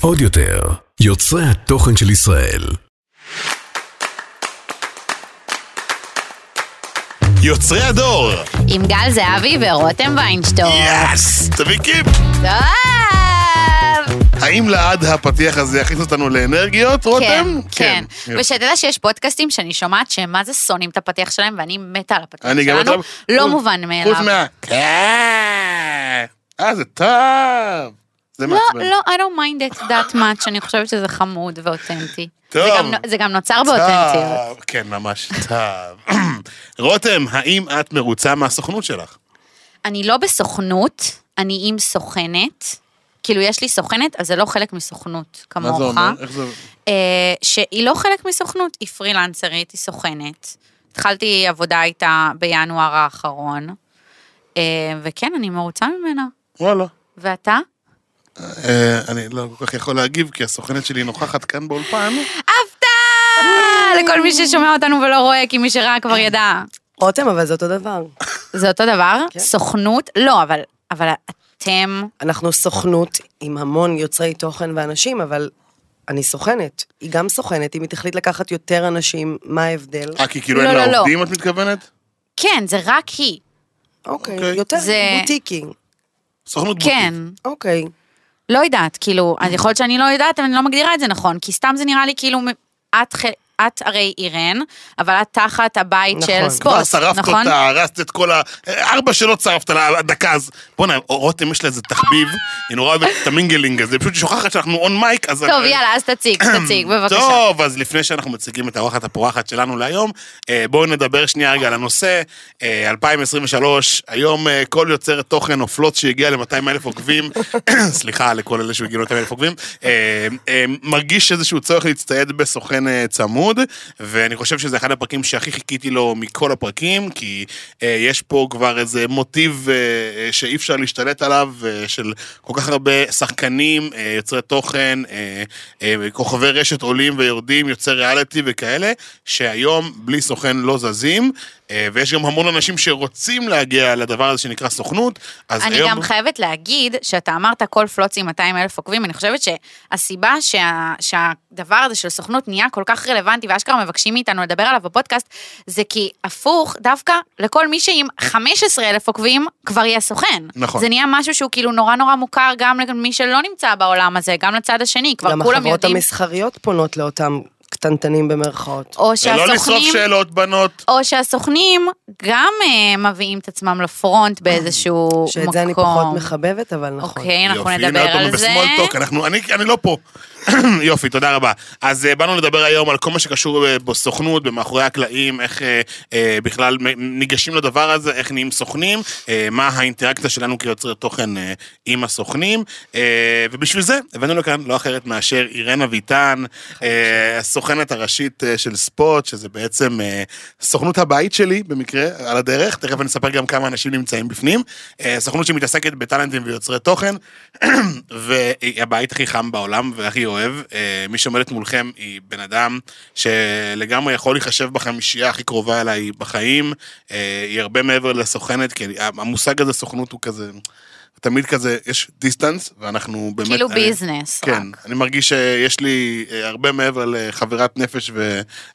עוד יותר, יוצרי התוכן של ישראל. יוצרי הדור! עם גל זהבי ורותם ויינשטור. יאס! תביא קיפ! טוב! האם לעד הפתיח הזה יכניס אותנו לאנרגיות, רותם? כן, כן. יופי. ושתדע שיש פודקאסטים שאני שומעת שהם מה זה שונאים את הפתיח שלהם, ואני מתה על הפתיח אני גם שלנו. לא מובן מאליו. חוץ מה... אה, זה טוב! זה לא, מעצבן. לא, I don't mind it that much, אני חושבת שזה חמוד ואותנטי. טוב. זה גם- זה גם נוצר באותנטיות. כן, ממש טוב. רותם, האם את מרוצה מהסוכנות שלך? אני לא בסוכנות, אני עם סוכנת. כאילו, יש לי סוכנת, אז זה לא חלק מסוכנות, מה זה כמוך. אומר? איך זה... אה, שהיא לא חלק מסוכנות, היא פרילנסרית, היא סוכנת. התחלתי עבודה איתה בינואר האחרון, אה, וכן, אני מרוצה ממנה. וואלה. ואתה? אה, אני לא כל כך יכול להגיב, כי הסוכנת שלי נוכחת כאן באולפן. הפתעה! לכל מי ששומע אותנו ולא רואה, כי מי שראה כבר ידע. רותם, אבל זה אותו דבר. זה אותו דבר? כן. סוכנות? לא, אבל, אבל אתם... אנחנו סוכנות עם המון יוצרי תוכן ואנשים, אבל אני סוכנת. היא גם סוכנת, אם היא תחליט לקחת יותר אנשים, מה ההבדל? אה, כי כאילו לא, אין לה לא, לא. עובדים, את מתכוונת? כן, זה רק היא. אוקיי, אוקיי. יותר בוטיקי. סוכנות בוטיק. כן. אוקיי. לא יודעת, כאילו, אז יכול להיות שאני לא יודעת, אבל אני לא מגדירה את זה נכון, כי סתם זה נראה לי כאילו, את, את הרי אירן, אבל את תחת הבית נכון. של ספורט, כבר שרפת נכון? אותה, הרסת את כל ה... ארבע שאלות שרפת לה דקה, אז בוא'נה, רותם יש לה איזה תחביב, היא נורא אוהבת את ה mingling הזה, פשוט היא שוכחת שאנחנו on mic, אז... טוב, יאללה, אז תציג, תציג, בבקשה. טוב, אז לפני שאנחנו מציגים את האורחת הפורחת שלנו להיום, אה, בואו נדבר שנייה רגע על הנושא. אה, 2023, היום אה, כל יוצרת תוכן או פלוט שהגיע ל-200 אלף עוקבים, סליחה לכל אלה שהגיעו ל-200 אלף עוקבים, אה, אה, מרגיש איזשהו צורך להצטייד בסוכן אה, צמוד, ואני חושב שזה אחד הפרקים שהכי חיכיתי לו מכל הפרקים, כי אה, יש פה כבר איזה מוטיב אה, אה, שאי אפשר להשתלט עליו, אה, של כל כך הרבה שחקנים, אה, יוצרי תוכן, אה, אה, כוכבי רשת עולים ויורדים, יוצרי ריאליטי וכאלה, שהיום בלי סוכן לא זזים, אה, ויש גם המון אנשים שרוצים להגיע לדבר הזה שנקרא סוכנות, אז אני היום... גם חייבת להגיד, שאתה אמרת כל פלוץ עם 200 אלף עוקבים, אני חושבת שהסיבה שה, שהדבר הזה של סוכנות נהיה כל כך רלוונטי, ואשכרה מבקשים מאיתנו לדבר עליו בפודקאסט, זה כי הפוך, דווקא לכל מי שעם 15 אלף עוקבים, כבר יהיה סוכן. נכון. זה נהיה משהו שהוא כאילו נורא נורא מוכר גם למי שלא נמצא בעולם הזה, גם לצד השני, כבר גם כולם החברות יודעים. המסחריות פונות לאותם קטנטנים במרכאות. או ולא לשרוף שהסוכנים... שאלות, בנות. או שהסוכנים גם אה, מביאים את עצמם לפרונט באיזשהו מקום. שאת זה אני פחות מחבבת, אבל נכון. אוקיי, אנחנו יופי, נדבר על זה. בסמול טוק, אנחנו, אני, אני לא פה. יופי, תודה רבה. אז אה, באנו לדבר היום על כל מה שקשור אה, בסוכנות, במאחורי הקלעים, איך בכלל ניגשים לדבר הזה, איך נהיים סוכנים, מה האינטראקציה שלנו כיוצרי תוכן עם הסוכנים, ובשביל זה הבאנו לכאן לא אחרת מאשר אירנה ויטן, אה, הסוכנת הראשית אה, של ספוט, שזה בעצם אה, סוכנות הבית שלי במקרה, על הדרך, תכף אני אספר גם כמה אנשים נמצאים בפנים. אה, סוכנות שמתעסקת בטאלנטים ויוצרי תוכן, והיא הבית הכי חם בעולם והכי אוהב. מי שעומדת מולכם היא בן אדם שלגמרי יכול להיחשב בחמישייה הכי קרובה אליי בחיים. היא הרבה מעבר לסוכנת, כי המושג הזה סוכנות הוא כזה... תמיד כזה, יש distance, ואנחנו באמת... כאילו אני- business, כן, רק. אני מרגיש שיש לי אה, הרבה מעבר לחברת נפש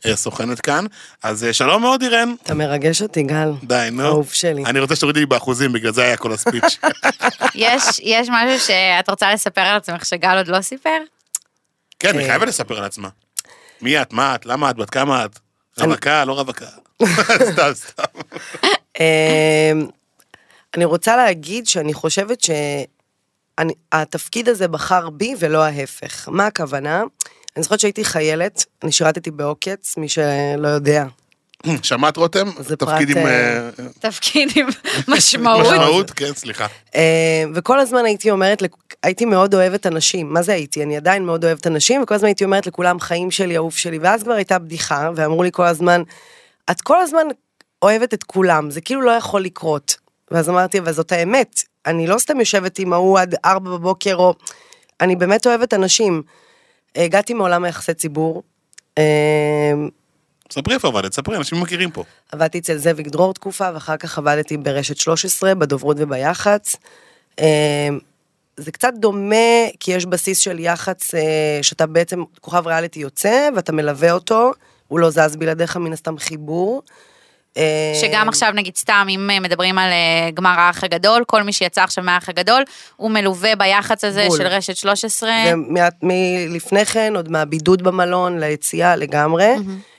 וסוכנת כאן. אז אה, שלום מאוד, אירן. אתה מרגש אותי, גל. די, נו. אהוב שלי. אני רוצה שתורידי לי באחוזים, בגלל זה היה כל ה speech. יש, יש משהו שאת רוצה לספר על עצמך שגל עוד לא סיפר? כן, היא אה. חייבת לספר על עצמה. מי את? מה את? למה את? בת כמה את? רווקה? לא רווקה. סתם, סתם. אני רוצה להגיד שאני חושבת שהתפקיד הזה בחר בי ולא ההפך. מה הכוונה? אני זוכרת שהייתי חיילת, אני שירתתי בעוקץ, מי שלא יודע. שמעת רותם? זה תפקיד פרט, עם אה, אה, תפקיד עם משמעות. משמעות? כן, סליחה. אה, וכל הזמן הייתי אומרת, הייתי מאוד אוהבת אנשים, מה זה הייתי? אני עדיין מאוד אוהבת אנשים, וכל הזמן הייתי אומרת לכולם, חיים שלי, אהוב שלי, ואז כבר הייתה בדיחה, ואמרו לי כל הזמן, את כל הזמן אוהבת את כולם, זה כאילו לא יכול לקרות. ואז אמרתי, אבל זאת האמת, אני לא סתם יושבת עם ההוא עד ארבע בבוקר, או... אני באמת אוהבת אנשים. הגעתי מעולם היחסי ציבור, אה, ספרי איפה עבדת, ספרי, אנשים מכירים פה. עבדתי אצל זאביק דרור תקופה, ואחר כך עבדתי ברשת 13, בדוברות וביח"צ. אה, זה קצת דומה, כי יש בסיס של יח"צ, אה, שאתה בעצם, כוכב ריאליטי יוצא, ואתה מלווה אותו, הוא לא זז בלעדיך מן הסתם חיבור. אה, שגם עכשיו נגיד סתם אם אה, מדברים על אה, גמר האח הגדול, כל מי שיצא עכשיו מהאח הגדול, הוא מלווה ביח"צ הזה בול. של רשת 13. ומלפני כן, עוד מהבידוד במלון ליציאה לגמרי,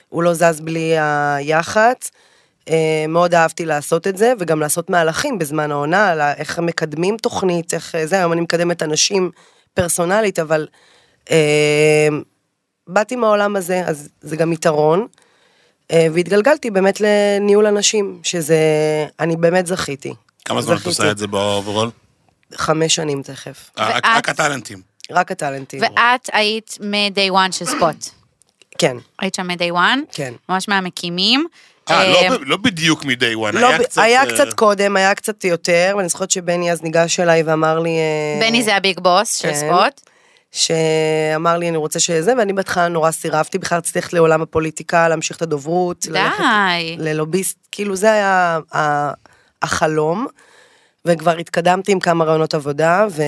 הוא לא זז בלי היח"צ. מאוד אהבתי לעשות את זה, וגם לעשות מהלכים בזמן העונה, על איך מקדמים תוכנית, איך זה, היום אני מקדמת אנשים פרסונלית, אבל אה, באתי מהעולם הזה, אז זה גם יתרון. אה, והתגלגלתי באמת לניהול אנשים, שזה, אני באמת זכיתי. כמה זמן את. עושה את זה ב overall? חמש שנים תכף, רק ואת? רק הטאלנטים. רק הטאלנטים. ואת היית מ- day one של ספוט. כן, היית שם מ-day one, כן. ממש מהמקימים. אה, אה, לא לא בדיוק מ-day one, לא, היה קצת... היה אה, קצת קודם, היה קצת יותר, ואני זוכרת שבני אז ניגש אליי ואמר לי... אה, בני זה הביג בוס של כן. ספוט. שאמר לי אני רוצה שזה, ואני בהתחלה נורא סירבתי, בכלל רציתי ללכת לעולם הפוליטיקה, להמשיך את הדוברות, די. ללוביסט, כאילו זה היה החלום, וכבר התקדמתי עם כמה רעיונות עבודה, ו...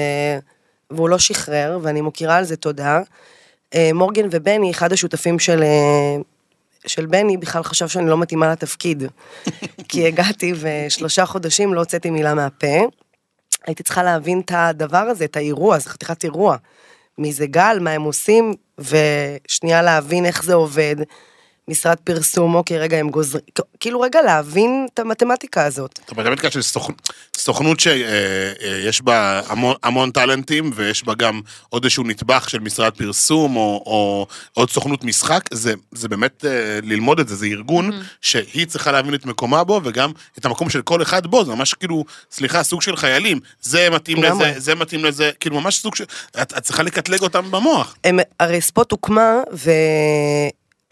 והוא לא שחרר, ואני מוקירה על זה תודה. אה, מורגן ובני, אחד השותפים של, אה, של בני, בכלל חשב שאני לא מתאימה לתפקיד. כי הגעתי ושלושה חודשים לא הוצאתי מילה מהפה. הייתי צריכה להבין את הדבר הזה, את האירוע, זה חתיכת אירוע. מי זה גל, מה הם עושים, ושנייה להבין איך זה עובד. משרד פרסום, אוקיי, רגע, הם גוזרים, כאילו רגע להבין את המתמטיקה הזאת. זאת אומרת, של סוכ- סוכנות שיש בה המון, המון טאלנטים, ויש בה גם עוד איזשהו נדבך של משרד פרסום, או, או עוד סוכנות משחק, זה, זה באמת אה, ללמוד את זה, זה ארגון שהיא צריכה להבין את מקומה בו, וגם את המקום של כל אחד בו, זה ממש כאילו, סליחה, סוג של חיילים, זה מתאים. לזה, זה מתאים לזה, כאילו ממש סוג של, את, את צריכה לקטלג אותם במוח. הם, הרי ספוט הוקמה,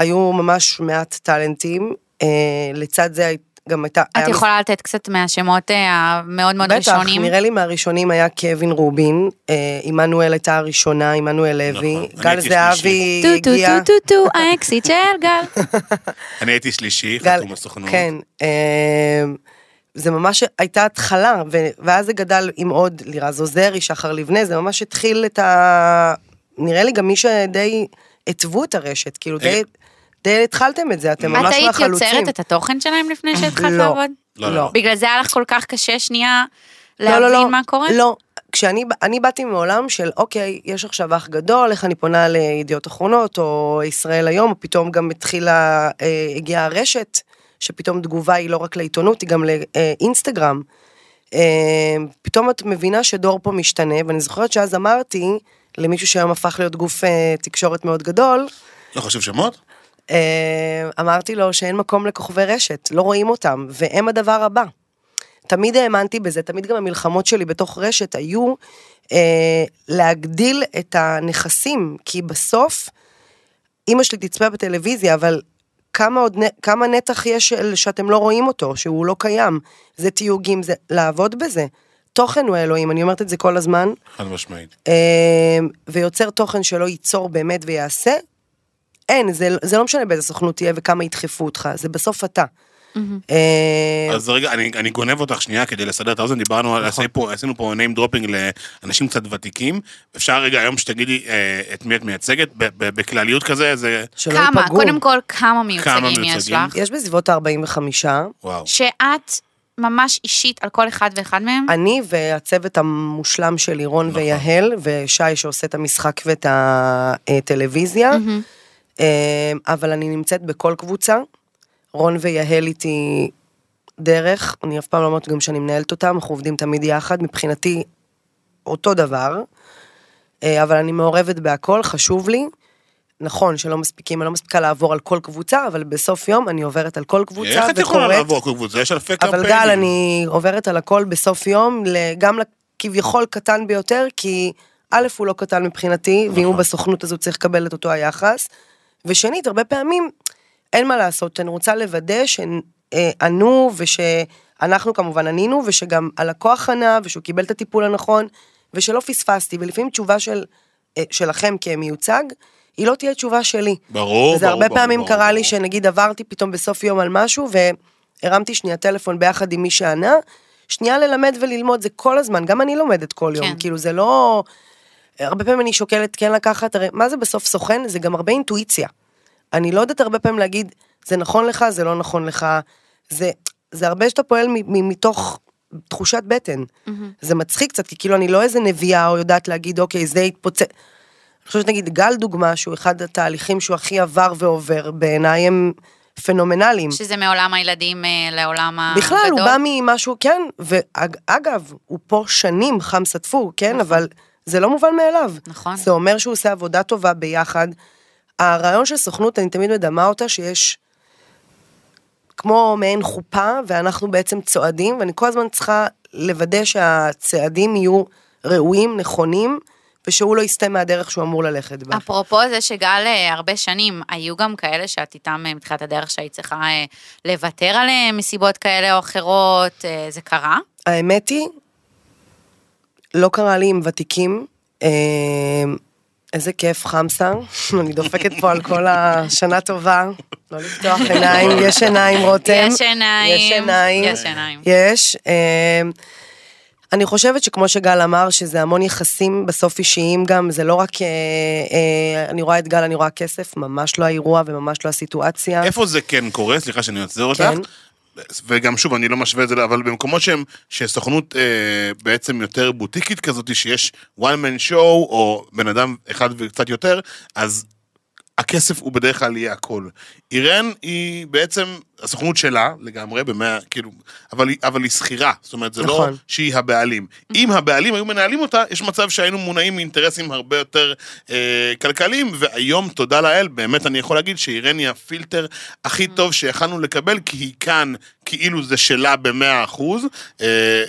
והיו ממש מעט טאלנטים, אה, לצד זה גם הייתה... את היה יכולה לתת קצת מהשמות אה, המאוד מאוד בטח, ראשונים? נראה לי מהראשונים היה קווין רובין, אה, עמנואל הייתה הראשונה, עמנואל לוי, נכון, גל זהבי טו טו הגיע. טו טו טו, האקזיט של גל. אני הייתי שלישי, גל- חתום בסוכנות. כן, אה, זה ממש הייתה התחלה, ו- ואז זה גדל עם עוד לירז עוזרי, שחר לבנה, זה ממש התחיל את ה... נראה לי גם מי שדי התוו את הרשת, כאילו די, די התחלתם את זה, אתם את ממש היית מהחלוצים. יוצרת את התוכן שלהם לפני שהתחלת לא. לעבוד? לא, לא. לא. בגלל זה היה לך כל כך קשה שנייה לא, להבין לא, מה קורה? לא, כשאני אני באתי מעולם של אוקיי, יש עכשיו אח גדול, איך אני פונה לידיעות אחרונות, או ישראל היום, או פתאום גם התחילה, אה, הגיעה הרשת, שפתאום תגובה היא לא רק לעיתונות, היא גם לאינסטגרם. אה, פתאום את מבינה שדור פה משתנה, ואני זוכרת שאז אמרתי למישהו שהיום הפך להיות גוף אה, תקשורת מאוד גדול, לא חשוב שמות? אה, אמרתי לו שאין מקום לכוכבי רשת, לא רואים אותם, והם הדבר הבא. תמיד האמנתי בזה, תמיד גם המלחמות שלי בתוך רשת היו אה, להגדיל את הנכסים, כי בסוף, אימא שלי תצפה בטלוויזיה, אבל כמה, עוד, כמה נתח יש שאתם לא רואים אותו, שהוא לא קיים, זה תיוגים, זה לעבוד בזה. תוכן הוא האלוהים, אני אומרת את זה כל הזמן, חד משמעית. אה, ויוצר תוכן שלא ייצור באמת ויעשה, אין, זה, זה לא משנה באיזה סוכנות תהיה וכמה ידחפו אותך, זה בסוף אתה. אה, אז רגע, אני, אני גונב אותך שנייה כדי לסדר את האוזן, דיברנו, על, נכון. עשינו פה, עשינו פה name dropping לאנשים קצת ותיקים. אפשר רגע היום שתגידי אה, את מי את מייצגת, ב- ב- בכלליות כזה, זה... כמה? קודם כל, כמה מיוצגים יש מיוצגים? לך? יש בסביבות ה-45, וואו. שאת ממש אישית על כל אחד ואחד מהם? אני והצוות המושלם של לירון נכון. ויהל, ושי שעושה את המשחק ואת הטלוויזיה, אה, אבל אני נמצאת בכל קבוצה, רון ויהל איתי דרך, אני אף פעם לא אומרת גם שאני מנהלת אותם, אנחנו עובדים תמיד יחד, מבחינתי אותו דבר, אה, אבל אני מעורבת בהכל, חשוב לי. נכון שלא מספיקים, אני לא מספיקה לעבור על כל קבוצה, אבל בסוף יום אני עוברת על כל קבוצה איך את יכולה וקוראת. לעבור כל קבוצה? יש אלפי קמפיינים. אבל גל, אני עוברת על הכל בסוף יום, גם לכביכול קטן ביותר, כי א', הוא לא קטן מבחינתי, ואם הוא בסוכנות אז הוא צריך לקבל את אותו היחס. ושנית, הרבה פעמים אין מה לעשות, אני רוצה לוודא שענו ושאנחנו כמובן ענינו, ושגם הלקוח ענה, ושהוא קיבל את הטיפול הנכון, ושלא פספסתי, ולפעמים תשובה של, אה, שלכם כמיוצג, היא לא תהיה תשובה שלי. ברור, וזה ברור, הרבה ברור, פעמים ברור, קרה לי ברור. שנגיד עברתי פתאום בסוף יום על משהו, והרמתי שנייה טלפון ביחד עם מי שענה, שנייה ללמד וללמוד, זה כל הזמן, גם אני לומדת כל יום, כן. כאילו זה לא... הרבה פעמים אני שוקלת כן לקחת, הרי מה זה בסוף סוכן? זה גם הרבה אינטואיציה. אני לא יודעת הרבה פעמים להגיד, זה נכון לך, זה לא נכון לך, זה, זה הרבה שאתה פועל מ- מ- מתוך תחושת בטן. זה מצחיק קצת, כי כאילו אני לא איזה נביאה או יודעת להגיד, אוקיי, זה יתפוצץ. אני חושבת נגיד גל דוגמה, שהוא אחד התהליכים שהוא הכי עבר ועובר, בעיניי הם פנומנליים. שזה מעולם הילדים אה, לעולם הגדול. בכלל, הוא בא ממשהו, כן, ואגב, הוא פה שנים חם סטפו, כן, אבל זה לא מובן מאליו. נכון. זה אומר שהוא עושה עבודה טובה ביחד. הרעיון של סוכנות, אני תמיד מדמה אותה שיש כמו מעין חופה, ואנחנו בעצם צועדים, ואני כל הזמן צריכה לוודא שהצעדים יהיו ראויים, נכונים, ושהוא לא יסטה מהדרך שהוא אמור ללכת בה. אפרופו זה שגל אה, הרבה שנים, היו גם כאלה שאת איתם אה, מתחילת הדרך שהיית צריכה אה, לוותר עליהם מסיבות כאלה או אחרות, זה קרה? האמת היא, לא קרה לי עם ותיקים. אה, איזה כיף חמסה, אני דופקת פה על כל השנה טובה, לא לפתוח עיניים, יש עיניים רותם. יש עיניים, יש עיניים. יש עיניים. יש. אה, אני חושבת שכמו שגל אמר, שזה המון יחסים בסוף אישיים גם, זה לא רק, אה, אה, אני רואה את גל, אני רואה כסף, ממש לא האירוע וממש לא הסיטואציה. איפה זה כן קורה? סליחה שאני עוצר אותך. כן. וגם שוב, אני לא משווה את זה, אבל במקומות שהם, שסוכנות אה, בעצם יותר בוטיקית כזאת, שיש one man show, או בן אדם אחד וקצת יותר, אז הכסף הוא בדרך כלל יהיה הכל. אירן היא בעצם, הסוכנות שלה לגמרי, במאה, כאילו, אבל, אבל היא שכירה, זאת אומרת, זה נכון. לא שהיא הבעלים. אם הבעלים היו מנהלים אותה, יש מצב שהיינו מונעים מאינטרסים הרבה יותר אה, כלכליים, והיום, תודה לאל, באמת אני יכול להגיד שאירן היא הפילטר הכי טוב שיכלנו לקבל, כי היא כאן, כאילו זה שלה במאה אחוז, אה,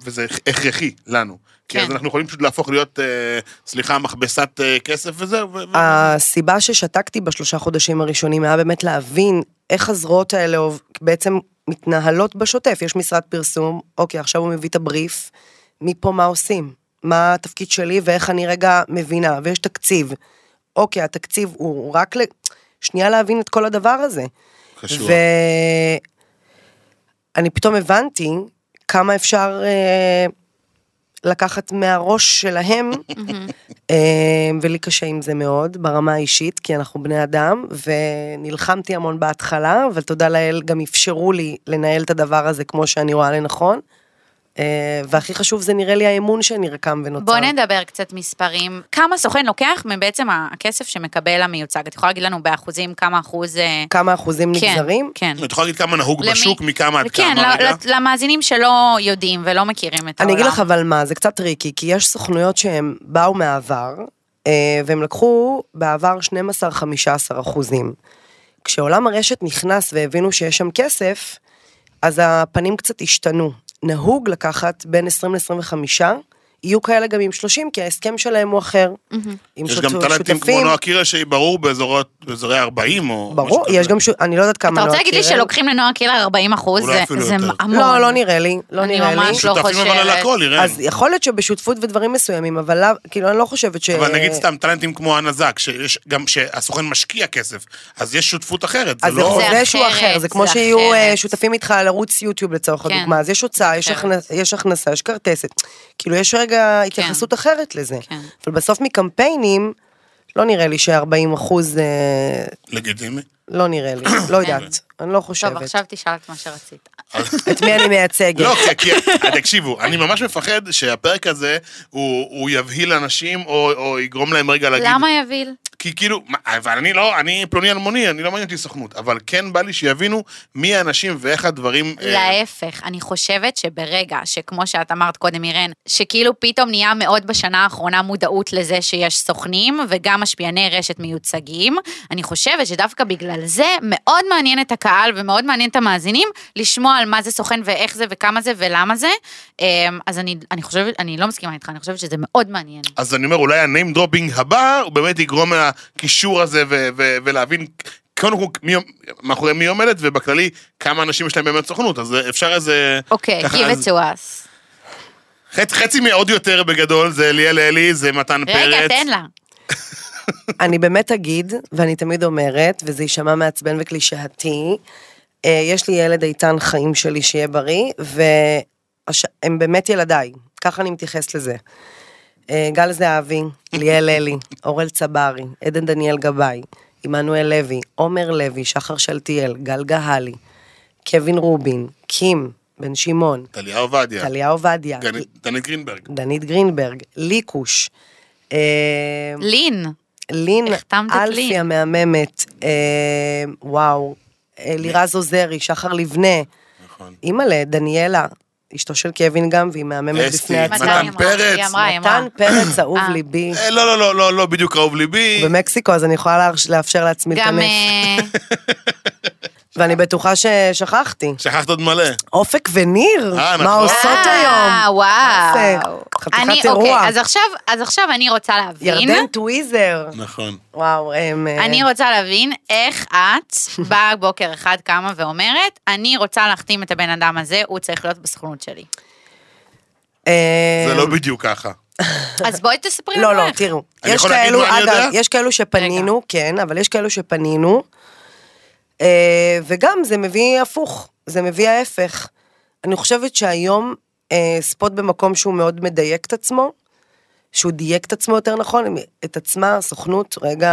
וזה הכרחי לנו. כי כן. אז אנחנו יכולים פשוט להפוך להיות, אה, סליחה, מכבסת אה, כסף וזהו. הסיבה ששתקתי בשלושה חודשים הראשונים היה באמת להבין איך הזרועות האלה בעצם מתנהלות בשוטף. יש משרד פרסום, אוקיי, עכשיו הוא מביא את הבריף, מפה מה עושים? מה התפקיד שלי ואיך אני רגע מבינה, ויש תקציב. אוקיי, התקציב הוא רק ל... שנייה להבין את כל הדבר הזה. קשור. ואני פתאום הבנתי כמה אפשר אה, לקחת מהראש שלהם, אה, ולי קשה עם זה מאוד, ברמה האישית, כי אנחנו בני אדם, ונלחמתי המון בהתחלה, אבל תודה לאל גם אפשרו לי לנהל את הדבר הזה כמו שאני רואה לנכון. אה, והכי חשוב זה נראה לי האמון שנרקם ונוצר. בוא נדבר קצת מספרים. כמה סוכן לוקח מבעצם הכסף שמקבל המיוצג? את יכולה להגיד לנו באחוזים כמה אחוז... אה, כמה אחוזים כן, נגזרים? כן. את יכולה להגיד כמה נהוג למי- בשוק, מכמה עד כן, כמה ל- רגע? ל- למאזינים שלא יודעים ולא מכירים את אני העולם. אגיד לך אבל מה, זה קצת טריקי, כי יש סוכנויות שהם באו מהעבר, אה, והם לקחו בעבר 12-15 אחוזים. כשעולם הרשת נכנס והבינו שיש שם כסף, אז הפנים קצת השתנו. נהוג לקחת בין 20 ל-25, יהיו כאלה גם עם 30, כי ההסכם שלהם הוא אחר. עם יש גם שותפים- טלנטים כמו נועה קירל שהיא ברור באזורי 40 או... ברור. יש גם, ש... אני לא יודעת כמה אתה רוצה נועה להגיד לי קירל. שלוקחים לנועה קילר 40 אחוז? אולי זה אפילו זה יותר. המון. לא, לא נראה לי, לא אני נראה לי. ממש לא שותפים אבל על חושבת. הכל, אירן. אז יכול להיות שבשותפות ודברים מסוימים, אבל לאו- כאילו אני לא חושבת ש... אבל נגיד סתם טלנטים כמו הנזק, שיש גם שהסוכן משקיע כסף, אז יש שותפות אחרת, זה אז זה לא... חוזה זה שהוא אחר, זה כמו שיהיו אה. שותפים איתך על ערוץ יוטיוב לצורך כן, הדוגמה, אז יש הוצאה, יש הכנסה, יש כרטסת. כאילו יש רגע התייחסות אחרת לזה. כן. אבל בסוף מקמפיינים, לא נראה לי ש-40 אחוז, אה, לגיטימי. לא נראה לי, לא יודעת, אני לא חושבת. טוב, עכשיו תשאל את מה שרצית. את מי אני מייצגת? לא, כי, תקשיבו, אני ממש מפחד שהפרק הזה, הוא, הוא יבהיל אנשים, או, או יגרום להם רגע להגיד... למה יביל? כי כאילו, אבל אני לא, אני פלוני אלמוני, אני לא מעניין אותי סוכנות, אבל כן בא לי שיבינו מי האנשים ואיך הדברים... אה, להפך, אני חושבת שברגע שכמו שאת אמרת קודם, אירן, שכאילו פתאום נהיה מאוד בשנה האחרונה מודעות לזה שיש סוכנים וגם משפיעני רשת מיוצגים, אני חושבת שדווקא בגלל זה מאוד מעניין את הקהל ומאוד מעניין את המאזינים לשמוע על מה זה סוכן ואיך זה וכמה זה ולמה זה. אמ, אז אני, אני חושבת, אני לא מסכימה איתך, אני חושבת שזה מאוד מעניין. אז אני אומר, אולי ה name dropping הבא, הוא באמת יגרום לקישור הזה ו- ו- ולהבין קודם כל מי, מאחורי מי עומדת, ובכללי, כמה אנשים יש להם באמת סוכנות, אז אפשר איזה... אוקיי, ככה, give it to us. חצי, מעוד יותר בגדול, זה ליאל אלי, זה מתן פרץ. רגע, תן לה. אני באמת אגיד, ואני תמיד אומרת, וזה יישמע מעצבן וקלישאתי, אה, יש לי ילד איתן חיים שלי שיהיה בריא, והם באמת ילדיי, ככה אני מתייחסת לזה. אה, גל זהבי, ליאל ללי, אורל צברי, עדן דניאל גבאי, עמנואל לוי, עומר לוי, שחר שלטיאל, גל גהלי, קווין רובין, קים, בן שמעון, טליה עובדיה. טליה עובדיה, דנית גרינברג. דנית גרינברג, ליקוש, אה, לין. לין אלפי. המהממת, אה, וואו, לירז עוזרי, שחר לבנה, נכון. אימא'לה, דניאלה, אשתו של קווין גם, והיא מהממת אסתי, בפני עצמה. מתן? פרץ. מתן פרץ, אהוב אה. ליבי. אה, לא, לא, לא, לא, לא בדיוק קרוב ליבי. במקסיקו, אז אני יכולה לאפשר לעצמי גם... להיכנס. אה, ואני בטוחה ששכחתי. שכחת עוד מלא. אופק וניר, אה, מה נכון. עושות אה, היום? וואו. חתיכת אני, אירוע. אוקיי, אז עכשיו, אז עכשיו אני רוצה להבין, ירדן טוויזר. נכון. וואו, הם... אה, אני רוצה להבין איך את באה בוקר אחד קמה ואומרת, אני רוצה להחתים את הבן אדם הזה, הוא צריך להיות בסוכנות שלי. אה, זה לא בדיוק ככה. אז בואי תספרי לנו לא, לא, איך. תראו. יש כאלו, שפנינו, כן, אבל יש כאלו שפנינו, אה, וגם זה מביא הפוך, זה מביא ההפך. אני חושבת שהיום אה, ספוט במקום שהוא מאוד מדייק את עצמו, שהוא דייק את עצמו יותר נכון, את עצמה, סוכנות, רגע,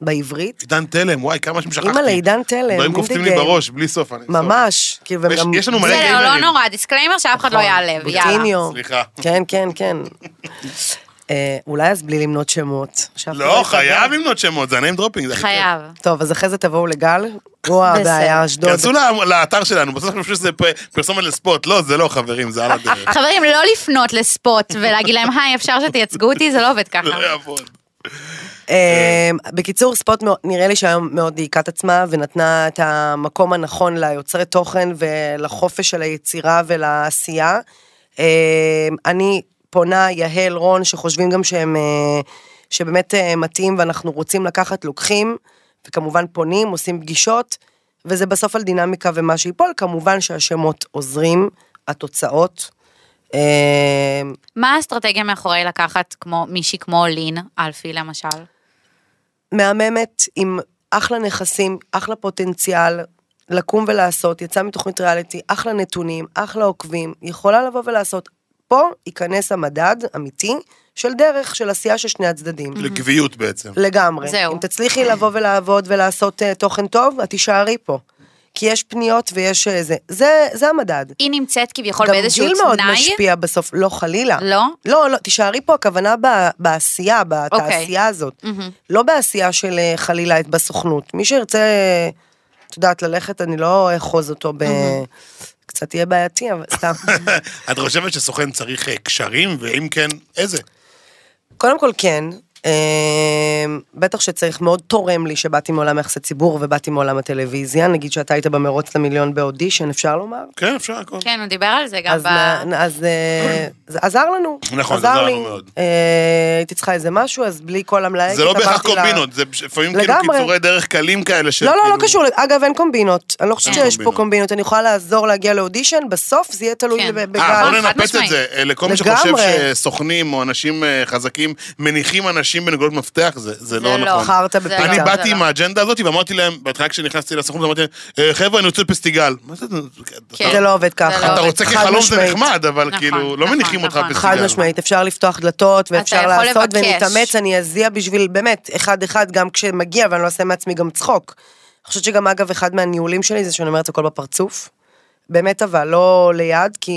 בעברית. עידן תלם, וואי, כמה ששכחתי. אימא לעידן תלם, דברים קופצים לי. בראש, בלי סוף. אני- ממש, כאילו, והם יש- לנו מלא בסדר, לא גיימרים. נורא, disclaimer שאף אחד לא נכון, יעלב, יאללה. סליחה. כן, כן, כן. אה, אולי אז בלי למנות שמות. לא, ייפגע. חייב למנות שמות, זה ה name dropping. חייב. טוב, אז אחרי זה תבואו לגל. הוא. הבעיה, אשדוד. כנסו ל- לאתר שלנו, בסוף אני חושב שזה פרסומת לספוט. לא, זה לא, חברים, זה על הדרך. חברים, לא לפנות לספוט ולהגיד להם, היי, אפשר שתייצגו אותי? זה לא עובד ככה. לא יעבוד. אה, בקיצור, ספוט נראה לי שהיום מאוד דייקה את עצמה ונתנה את המקום הנכון ליוצרי תוכן ולחופש של היצירה ולעשייה. אה, אני פונה, יהל, רון, שחושבים גם שהם, אה, שבאמת אה, מתאים ואנחנו רוצים לקחת, לוקחים, וכמובן פונים, עושים פגישות, וזה בסוף על דינמיקה ומה שיפול, כמובן שהשמות עוזרים, התוצאות. אה, מה האסטרטגיה מאחורי לקחת כמו מישהי כמו לין, אלפי למשל? מהממת עם אחלה נכסים, אחלה פוטנציאל, לקום ולעשות, יצאה מתוכנית ריאליטי, אחלה נתונים, אחלה עוקבים, יכולה לבוא ולעשות. פה ייכנס המדד אמיתי של דרך, של עשייה של שני הצדדים. לקביעות בעצם. לגמרי. זהו. אם תצליחי לבוא ולעבוד ולעשות uh, תוכן טוב, את תישארי פה. כי יש פניות ויש uh, זה. זה, זה המדד. היא נמצאת כביכול גם באיזשהו גיל מאוד תנאי? משפיע בסוף, לא חלילה. לא? לא, לא, תישארי פה, הכוונה ב- בעשייה, בתעשייה הזאת. מהמם. לא בעשייה של אה, חלילה בסוכנות. מי שירצה, את יודעת, ללכת, אני לא אחוז אותו ב... קצת יהיה בעייתי, אבל סתם. את חושבת שסוכן צריך אה, קשרים, ואם כן, איזה? קודם כל כן, בטח שצריך, מאוד תורם לי שבאתי מעולם יחסי ציבור ובאתי מעולם הטלוויזיה, נגיד שאתה היית במרוץ למיליון באודישן, אפשר לומר? כן, אפשר הכל. כן, הוא דיבר על זה גם אז, ב... אז אה, זה עזר לנו. נכון, זה עזר לי. לנו מאוד. אה, הייתי צריכה איזה משהו, אז בלי כל המלאי. זה לא בהכרח קומבינות, זה לפעמים כאילו. קיצורי דרך קלים כאלה ש... לא, לא, לא כאילו- קשור, אגב, אין קומבינות. אני לא חושבת שיש פה קומבינות. אני יכולה לעזור להגיע לאודישן, בסוף זה יהיה תלוי כן. ב- אה, בגל. בוא ננפץ את. זה. אה, לכל מי. שחושב שסוכנים או אנשים חזקים מניחים אנשים בנקודות מפתח, זה זה לא לא. נכון. זה בפיתה. אני לא, באתי זה עם לא. האג'נדה הזאת ואמרתי להם, בהתחלה כשנכנסתי לסוכנות, אמרתי להם, "אה, חבר'ה, אני רוצה פסטיגל. זה? כן. זה לא עובד ככה. זה לא אתה עובד. רוצה כחלום זה. נחמד, אבל נכון, כאילו, לא נכון, מניחים אותך נכון. פסטיגל. חד משמעית, אפשר לפתוח דלתות ואפשר לעשות. ונתאמץ, אני אזיע בשביל באמת, אחד אחד גם כשמגיע ואני לא אעשה מעצמי גם צחוק. אני חושבת שגם אגב אחד מהניהולים שלי זה שאני אומרת הכל בפרצוף. באמת אבל, לא ליד, כי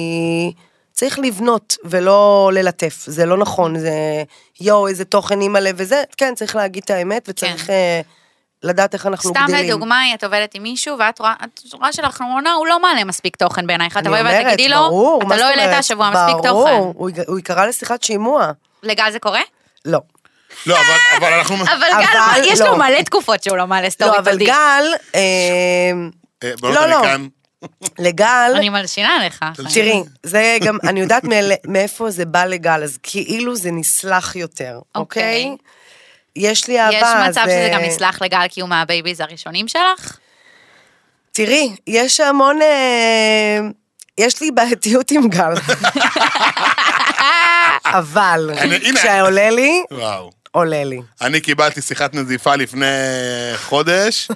צריך לבנות ולא ללטף, זה לא נכון, זה יואו איזה תוכן אימא'לה וזה, כן צריך להגיד את האמת וצריך כן. אה, לדעת איך אנחנו סתם גדלים. לדוגמה, את עובדת עם מישהו, ואת רואה, את רואה שלאחרונה הוא לא מעלה מספיק תוכן בעינייך, אני תבואי אומרת, ותגידי לו, ברור, אתה לא העלית? השבוע מספיק תוכן. ברור, הוא הוא יקרא לשיחת שימוע. לגל זה קורה? לא. לא, אבל- אבל אנחנו... אבל אבל גל, יש לו לא. מלא תקופות שהוא לא מעלה סטורי לא, אבל. גל, אה, אה, בנות, לא, לא. לגל, אני מלשינה לך. תראי, זה גם, אני יודעת מאיפה זה בא לגל, אז כאילו זה נסלח יותר, אוקיי. אוקיי? יש לי אהבה, יש מצב שזה גם נסלח לגל כי הוא מה babies הראשונים שלך? תראי, יש המון, אה, יש לי בעייתיות עם גל. אבל. כשעולה לי. עולה לי. אני קיבלתי שיחת נזיפה לפני חודש.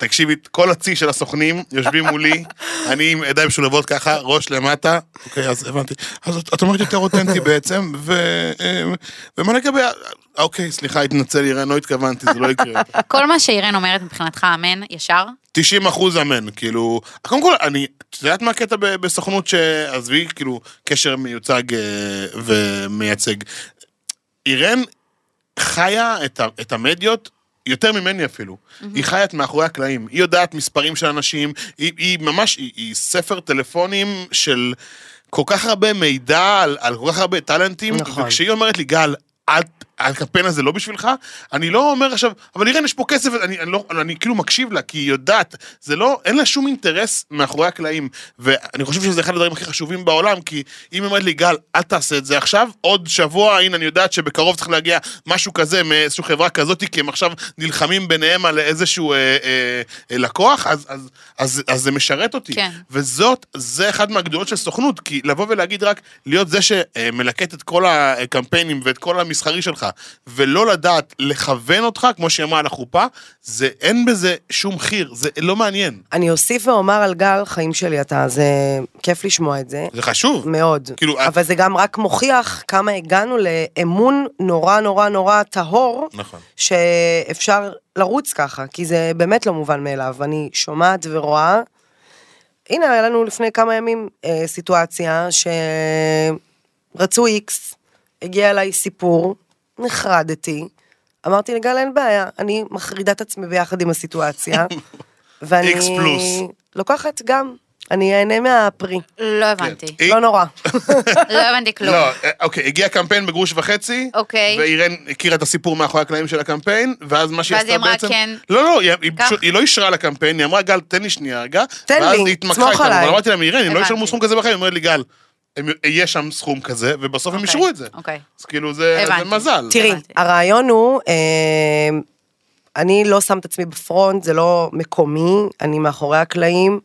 תקשיבי, כל הצי של הסוכנים יושבים מולי, אני עם ידיים משולבות ככה, ראש למטה. אוקיי, אז הבנתי. אז את אומרת יותר אותנטי בעצם, ו... אה, ומה לגבי... ה- אוקיי, סליחה, התנצל, אירן, לא התכוונתי, זה לא יקרה. כל מה שאירן אומרת מבחינתך אמן, ישר? 90 אחוז אמן, כאילו, קודם כל, אני, את יודעת מה הקטע בסוכנות שעזבי, כאילו, קשר מיוצג אה, ומייצג. אירן חיה את, ה, את המדיות יותר ממני אפילו. היא חיה את מאחורי הקלעים, היא יודעת מספרים של אנשים, היא, היא ממש, היא, היא ספר טלפונים של כל כך הרבה מידע על, על כל כך הרבה טאלנטים, נכון. וכשהיא אומרת לי, גל, אל... הקמפיין הזה לא בשבילך, אני לא אומר עכשיו, אבל אירן יש פה כסף, אני, אני, לא, אני כאילו מקשיב לה, כי היא יודעת, זה לא, אין לה שום אינטרס מאחורי הקלעים, ואני חושב שזה אחד הדברים הכי חשובים בעולם, כי אם היא אומרת לי, גל, אל תעשה את זה עכשיו, עוד שבוע, הנה אני יודעת שבקרוב צריך להגיע משהו כזה מאיזושהי חברה כזאת, כי הם עכשיו נלחמים ביניהם על איזשהו אה, אה, אה, לקוח, אז, אז, אז, אז זה משרת אותי. כן. וזאת, זה אחד מהגדולות של סוכנות, כי לבוא ולהגיד רק, להיות זה שמלקט את כל הקמפיינים ואת כל המסחרי שלך, ולא לדעת לכוון אותך, כמו שהיא אמרה על החופה, זה, אין בזה שום חיר, זה לא מעניין. אני אוסיף ואומר על גל, חיים שלי אתה, זה כיף לשמוע את זה. זה חשוב. מאוד. כאילו, אבל זה גם רק מוכיח כמה הגענו לאמון נורא נורא נורא טהור, נכון. שאפשר לרוץ ככה, כי זה באמת לא מובן מאליו. אני שומעת ורואה. הנה, היה לנו לפני כמה ימים אה, סיטואציה שרצו איקס, הגיע אליי סיפור, נחרדתי, אמרתי לגל, אין בעיה, אני מחרידה את עצמי ביחד עם הסיטואציה, ואני פלוס. לוקחת גם, אני אהנה מהפרי, לא הבנתי. היא- לא נורא. לא הבנתי כלום. לא, אה, אוקיי, הגיע קמפיין בגרוש וחצי, אוקיי. ואירן הכירה את הסיפור מאחורי הקלעים של הקמפיין, ואז מה שהיא ואז עשתה היא אמרה, בעצם... כן. לא, לא, היא, לא אישרה לקמפיין, היא אמרה, גל, תן לי שנייה רגע. תן ואז לי, היא התמקחה סמוך איתנו, עליי. אבל אמרתי להם, אירן, הם לא. ישלמו סכום כזה בחיים, היא אומרת לי, גל, הם- יהיה שם סכום כזה, ובסוף הם אוקיי, אישרו את זה. אוקיי. אז כאילו, זה זה. מזל. תראי, הבנתי. הרעיון הוא, אה, אני לא שם את עצמי בפרונט, זה לא מקומי, אני מאחורי הקלעים.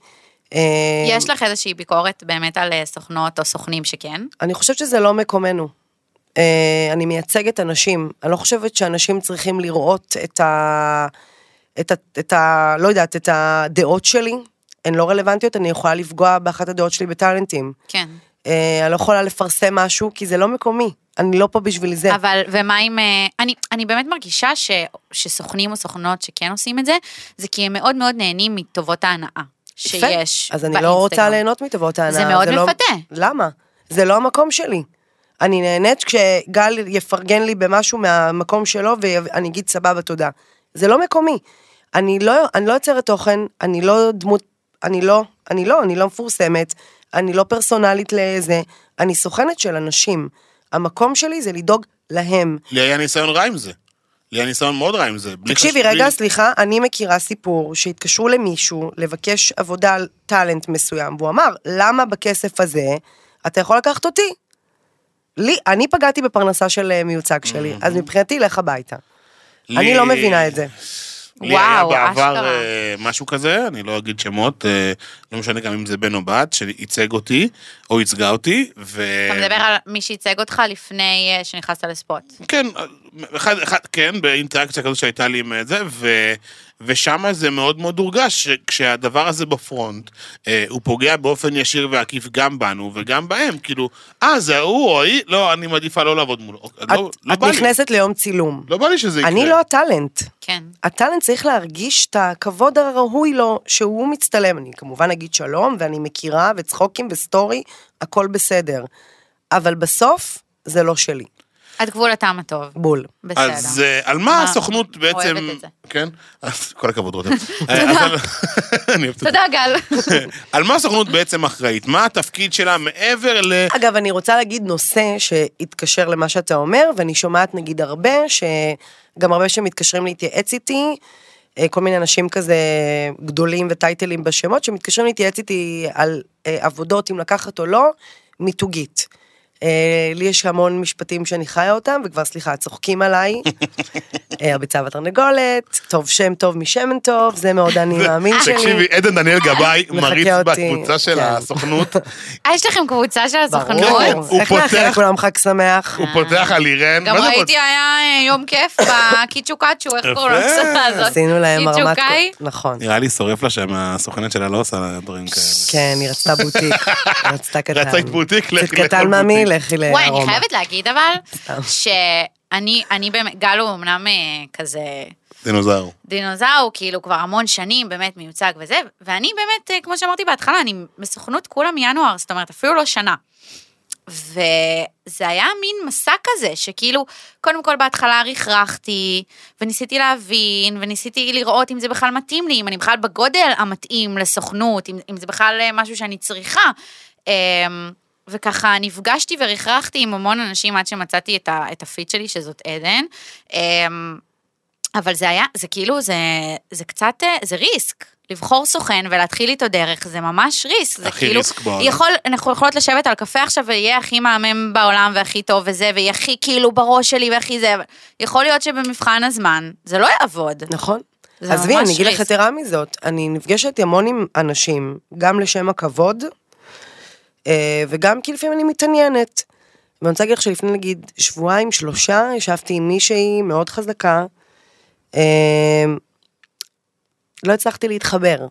אה, יש לך איזושהי ביקורת באמת על אה, סוכנות או סוכנים שכן? אני חושבת שזה לא מקומנו. אה, אני מייצגת אנשים, אני לא חושבת שאנשים צריכים לראות את ה... את ה... את ה... לא יודעת, את הדעות שלי, הן לא רלוונטיות, אני יכולה לפגוע באחת הדעות שלי בטאלנטים. כן. אה, אני לא יכולה לפרסם משהו, כי זה לא מקומי. אני לא פה בשביל זה. אבל, ומה אם... אה, אני, אני באמת מרגישה ש, שסוכנים או סוכנות שכן עושים את זה, זה כי הם מאוד מאוד נהנים מטובות ההנאה. שיש אז אני באינסטגרם. לא רוצה ליהנות מטובות ההנאה. זה מאוד לא... מפתה. למה? זה לא המקום שלי. אני נהנית כשגל יפרגן לי במשהו מהמקום שלו ואני אגיד סבבה תודה. זה לא מקומי. אני לא, אני לא יוצרת תוכן, אני לא דמות, אני לא, אני לא, אני לא מפורסמת, אני לא פרסונלית לזה, אני סוכנת של אנשים. המקום שלי זה לדאוג להם. לי היה ניסיון רע עם זה. לי היה ניסיון מאוד רע עם זה. תקשיבי, חש- רגע, בלי- סליחה, אני מכירה סיפור שהתקשרו למישהו לבקש עבודה על טאלנט מסוים, והוא אמר, למה בכסף הזה אתה יכול לקחת אותי? לי, אני פגעתי בפרנסה של אה, מיוצג שלי, אז מבחינתי, לך הביתה. לי- אני לא מבינה את זה. לי היה בעבר אשכרה. אה, משהו כזה, אני לא אגיד שמות, אה, לא משנה גם אם זה בן או בת, שייצג אותי, או ייצגה אותי, ו... אתה מדבר על מי שייצג אותך לפני אה, שנכנסת לספוט. כן, אחד, אחד, כן, באינטראקציה כזו שהייתה לי עם זה, ו, ושם זה מאוד מאוד הורגש, שכשהדבר הזה בפרונט, אה, הוא פוגע באופן ישיר ועקיף גם בנו וגם בהם, כאילו, אה, זה הוא או היא? לא, אני מעדיפה לא לעבוד מולו. את, לא, לא את בא לי, נכנסת ליום צילום. לא בא לי שזה יקרה. אני לא הטאלנט. כן. הטאלנט צריך להרגיש את הכבוד הראוי לו שהוא מצטלם. אני כמובן אגיד שלום, ואני מכירה, וצחוקים וסטורי, הכל בסדר. אבל בסוף, זה לא שלי. עד גבול הטעם הטוב. בול. בסדר. אז אה, על מה מה, הסוכנות בעצם... אוהבת את זה. כן? אז כל הכבוד, רותם. אה, אז על- אני אוהבת את זה. תודה, גל. על מה הסוכנות בעצם אחראית? מה התפקיד שלה מעבר ל... אגב, אני רוצה להגיד נושא שהתקשר למה שאתה אומר, ואני שומעת נגיד הרבה, שגם הרבה שמתקשרים להתייעץ איתי, אה, כל מיני אנשים כזה גדולים וטייטלים בשמות, שמתקשרים להתייעץ איתי על אה, עבודות, אם לקחת או לא, מיתוגית. אה, לי יש המון משפטים שאני חיה אותם, וכבר סליחה, צוחקים עליי. אה, הביצה והתרנגולת, טוב שם טוב משמן טוב, זה מאוד אני מאמין שלי. תקשיבי, עדן דניאל גבאי מריץ בקבוצה של כן. הסוכנות, אה, יש לכם קבוצה של. הסוכנות? הוא איך פותח- לכולם חג שמח? הוא פותח על אירן, גם ראיתי היה יום כיף בקיצ'ו קאצ'ו, איך קוראים. לקבוצה הזאת? עשינו להם הרמת... נכון. נראה לי שורף לה שם, הסוכנת שלה לא עושה דברים כאלה. כן, היא רצתה בוטיק. רצתה קטן. רצית בוטיק, לך- קצת לך לכי לארומה. וואי, אני חייבת להגיד אבל. שאני, אני באמת, גל הוא אמנם אה, כזה דינוזאור. דינוזאור, כאילו כבר המון שנים באמת מיוצג וזה, ואני באמת, אה, כמו שאמרתי בהתחלה, אני בסוכנות כולה מינואר, זאת אומרת, אפילו לא שנה. וזה היה מין מסע כזה, שכאילו, קודם כל בהתחלה רכרכתי, וניסיתי להבין, וניסיתי לראות אם זה בכלל מתאים לי, אם אני בכלל בגודל המתאים לסוכנות, אם, אם זה בכלל אה, משהו שאני צריכה. וככה נפגשתי ורכרכתי עם המון אנשים עד שמצאתי את, ה, את הפיט שלי, שזאת עדן. אמ, אבל זה היה, זה כאילו, זה, זה קצת, אה, זה ריסק. לבחור סוכן ולהתחיל איתו דרך, זה ממש ריסק. זה כאילו, ריסק בעולם. יכול, אנחנו יכולות לשבת על קפה עכשיו ויהיה הכי מהמם בעולם והכי טוב וזה, ויהיה הכי כאילו בראש שלי והכי זה, יכול להיות שבמבחן הזמן זה לא יעבוד. נכון. עזבי, אני אגיד לך. יתרה מזאת, אני נפגשת המון עם אנשים, גם לשם הכבוד, וגם כי לפעמים אני מתעניינת. ואני רוצה להגיד לך שלפני נגיד שבועיים, שלושה, ישבתי עם מישהי מאוד חזקה, אה, לא הצלחתי להתחבר.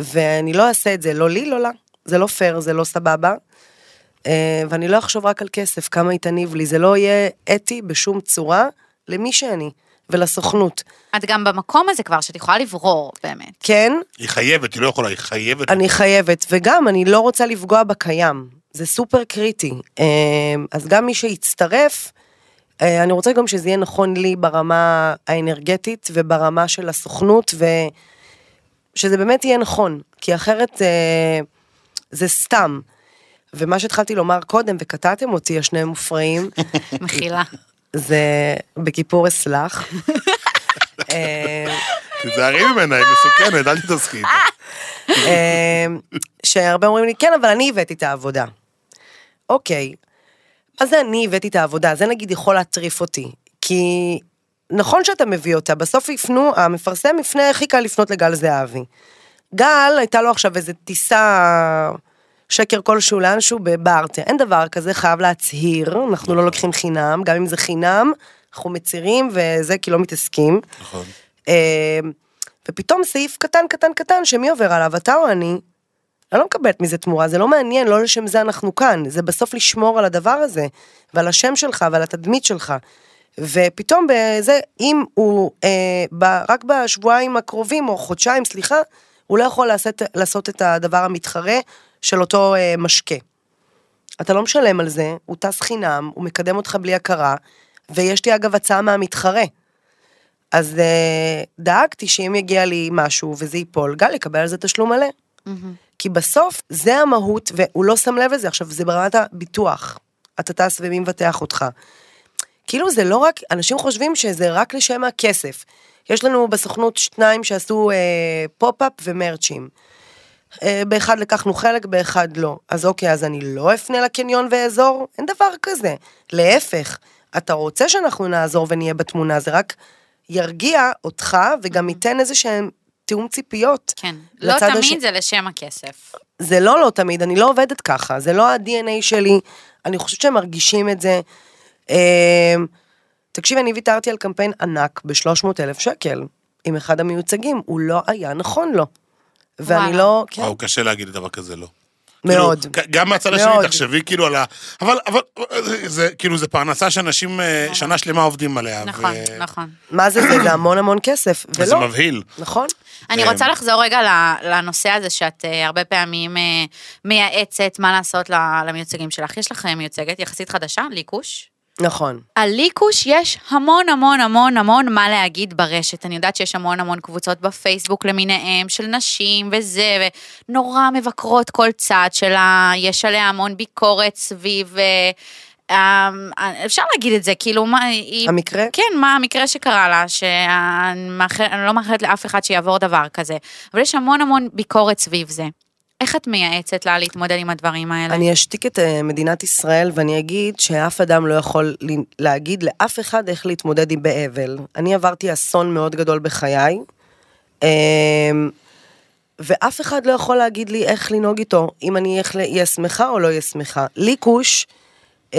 ואני לא אעשה את זה, לא לי, לא לה. זה לא פייר, זה לא סבבה. אה, ואני לא אחשוב רק על כסף, כמה היא תניב לי, זה לא יהיה אתי בשום צורה למי שאני ולסוכנות. את גם במקום הזה כבר, שאת יכולה לברור, באמת. כן, היא חייבת, היא לא יכולה, היא חייבת. אני חייבת, וגם אני לא רוצה לפגוע בקיים, זה סופר קריטי. אה, אז גם מי שיצטרף, אה, אני רוצה גם שזה יהיה נכון לי ברמה האנרגטית וברמה של הסוכנות, ושזה באמת יהיה נכון, כי אחרת אה, זה סתם. ומה שהתחלתי לומר קודם, וקטעתם אותי, השני מופרעים, מחילה. זה בכיפור אסלח. אה, תיזהרי ממנה, היא מסוכנת, אל תתעסקי. אה, שהרבה אומרים לי, כן, אבל אני הבאתי את העבודה. אוקיי, מה זה אני הבאתי את העבודה? זה נגיד יכול להטריף אותי. כי נכון שאתה מביא אותה, בסוף יפנו, המפרסם יפנה, הכי קל לפנות לגל זהבי. גל, הייתה לו עכשיו איזו טיסה, שקר כלשהו לאנשהו בברטר. אין דבר כזה, חייב להצהיר, אנחנו לא לוקחים חינם, גם אם זה חינם, אנחנו מצהירים וזה כי לא מתעסקים. נכון. אה, ופתאום סעיף קטן קטן קטן שמי עובר עליו, אתה או אני? אני לא מקבלת מזה תמורה, זה לא מעניין, לא לשם זה אנחנו כאן, זה בסוף לשמור על הדבר הזה, ועל השם שלך ועל התדמית שלך. ופתאום בזה, אם הוא אה, ב, רק בשבועיים הקרובים, או חודשיים, סליחה, הוא לא יכול לעשות, לעשות את הדבר המתחרה של אותו אה, משקה. אתה לא משלם על זה, הוא טס חינם, הוא מקדם אותך בלי הכרה, ויש לי אגב הצעה מהמתחרה. אז אה, דאגתי שאם יגיע לי משהו וזה ייפול, גל יקבל על זה תשלום מלא. כי בסוף זה המהות, והוא לא שם לב לזה, עכשיו זה ברמת הביטוח. אתה טס ומי מבטח אותך. כאילו זה לא רק, אנשים חושבים שזה רק לשם הכסף. יש לנו בסוכנות שניים שעשו אה, pop-up ומרצ'ים. אה, באחד לקחנו חלק, באחד לא. אז אוקיי, אז אני לא אפנה לקניון ואעזור? אין דבר כזה. להפך, אתה רוצה שאנחנו נעזור ונהיה בתמונה, זה רק ירגיע אותך וגם ייתן איזה שהם תיאום ציפיות. כן. לא תמיד הש- זה לשם הכסף. זה לא לא תמיד, אני לא עובדת ככה, זה לא ה-DNA שלי, אני חושבת שהם מרגישים את זה. אמ, תקשיב, אני ויתרתי על קמפיין ענק ב-300 אלף שקל עם אחד המיוצגים, הוא לא היה נכון לו. ואני. לא, כן, וואו, קשה להגיד דבר כזה, לא. מאוד. כאילו, גם מהצד השני. תחשבי כאילו על ה... אבל, אבל, זה כאילו, זה פרנסה שאנשים אה, שנה שלמה עובדים עליה. נכון, ו- נכון. מה זה זה? זה המון המון כסף, וזה ולא, מבהיל. נכון? אני אה, רוצה לחזור רגע לנושא הזה שאת אה, הרבה פעמים אה, מייעצת מה לעשות למיוצגים שלך. יש לך מיוצגת יחסית חדשה, ליקוש. נכון. על ליקוש יש המון המון המון המון מה להגיד ברשת. אני יודעת שיש המון המון קבוצות בפייסבוק למיניהם של נשים וזה, ונורא מבקרות כל צד שלה, יש עליה המון ביקורת סביב... אה, אה, אפשר להגיד את זה, כאילו, מה, היא... המקרה? כן, מה המקרה שקרה לה, שאני מאחל- לא מאחלת לאף אחד שיעבור דבר כזה, אבל יש המון המון ביקורת סביב זה. איך את מייעצת לה להתמודד עם הדברים האלה? אני אשתיק את אה, מדינת ישראל ואני אגיד שאף אדם לא יכול להגיד לאף אחד איך להתמודד עם באבל. אני עברתי אסון מאוד גדול בחיי, אמ, ואף אחד לא יכול להגיד לי איך לנהוג איתו, אם אני אהיה שמחה או לא אהיה שמחה. לי כוש, אמ,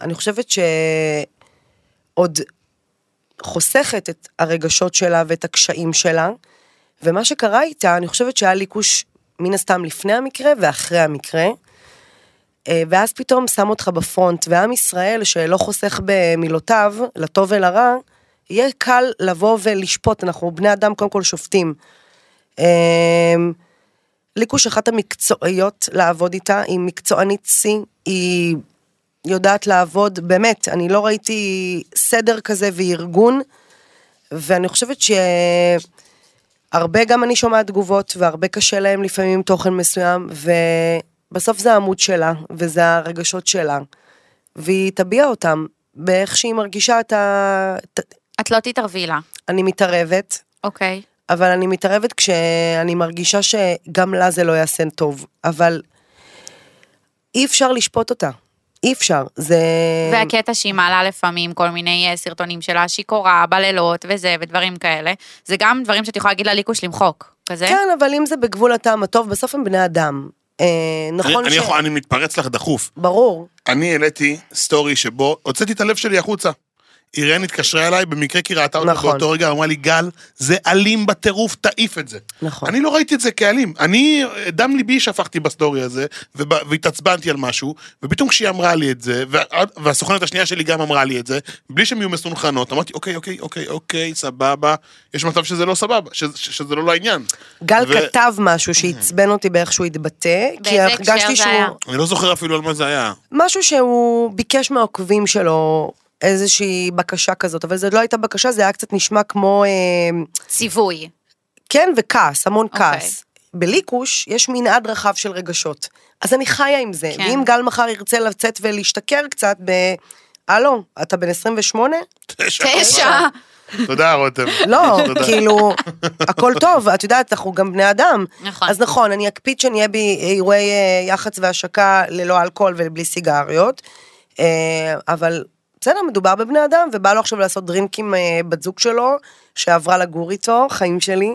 אני חושבת שעוד חוסכת את הרגשות שלה ואת הקשיים שלה, ומה שקרה איתה, אני חושבת שהיה לי כוש מן הסתם לפני המקרה ואחרי המקרה. אה, ואז פתאום שם אותך בפרונט, ועם ישראל שלא חוסך במילותיו, לטוב ולרע, יהיה קל לבוא ולשפוט, אנחנו בני אדם קודם כל שופטים. אה, ליקוש אחת המקצועיות לעבוד איתה, היא מקצוענית שיא, היא יודעת לעבוד, באמת, אני לא ראיתי סדר כזה וארגון, ואני חושבת ש... הרבה גם אני שומעת תגובות, והרבה קשה להם לפעמים עם תוכן מסוים, ובסוף זה העמוד שלה, וזה הרגשות שלה. והיא תביע אותם באיך שהיא מרגישה את ה... את לא תתערבי לה. אני מתערבת, אוקיי. אבל אני מתערבת כשאני מרגישה שגם לה זה לא יעשה טוב, אבל אי אפשר לשפוט אותה. אי אפשר, זה... והקטע שהיא מעלה לפעמים כל מיני אה, סרטונים שלה שיכורה בלילות וזה ודברים כאלה, זה גם דברים שאת יכולה להגיד לליקוש למחוק, כזה? כן, אבל אם זה בגבול הטעם הטוב, בסוף הם בני אדם. אה, נכון אני, ש... אני, יכול, אני מתפרץ לך דחוף. ברור. אני העליתי סטורי שבו הוצאתי את הלב שלי החוצה. אירן התקשרה אליי, במקרה כי ראתה אותי נכון. באותו רגע, אמרה לי, גל, זה אלים בטירוף, תעיף את זה. נכון. אני לא ראיתי את זה כאלים. אני, דם ליבי שפכתי בסטורי הזה, והתעצבנתי על משהו, ופתאום כשהיא אמרה לי את זה, וה- והסוכנת השנייה שלי גם אמרה לי את זה, בלי שהן יהיו מסונכרנות, אמרתי, אוקיי, אוקיי, אוקיי, אוקיי, סבבה, יש מצב שזה לא סבבה, ש- ש- שזה לא לעניין. גל ו- כתב משהו שעצבן אותי באיך שהוא התבטא, כי הרגשתי שהוא... אני לא זוכר אפילו על מה זה היה. משהו שהוא ביקש מהעוקבים שלו איזושהי בקשה כזאת, אבל זו לא הייתה בקשה, זה היה קצת נשמע כמו... אה, ציווי. כן, וכעס, המון אוקיי. כעס. בליקוש יש מנעד רחב של רגשות. אז אני חיה עם זה. כן. ואם גל מחר ירצה לצאת ולהשתכר קצת ב... הלו, אתה בן 28? תשע. תודה, רותם. לא. כאילו, הכל טוב, את יודעת, אנחנו גם בני אדם. נכון. אז נכון, אני אקפיד שנהיה באירועי אה, יח"צ והשקה ללא אלכוהול ובלי סיגריות, אה, אבל בסדר, מדובר בבני אדם, ובא לו עכשיו לעשות דרינק עם אה, בת זוג שלו, שעברה לגור איתו, חיים שלי,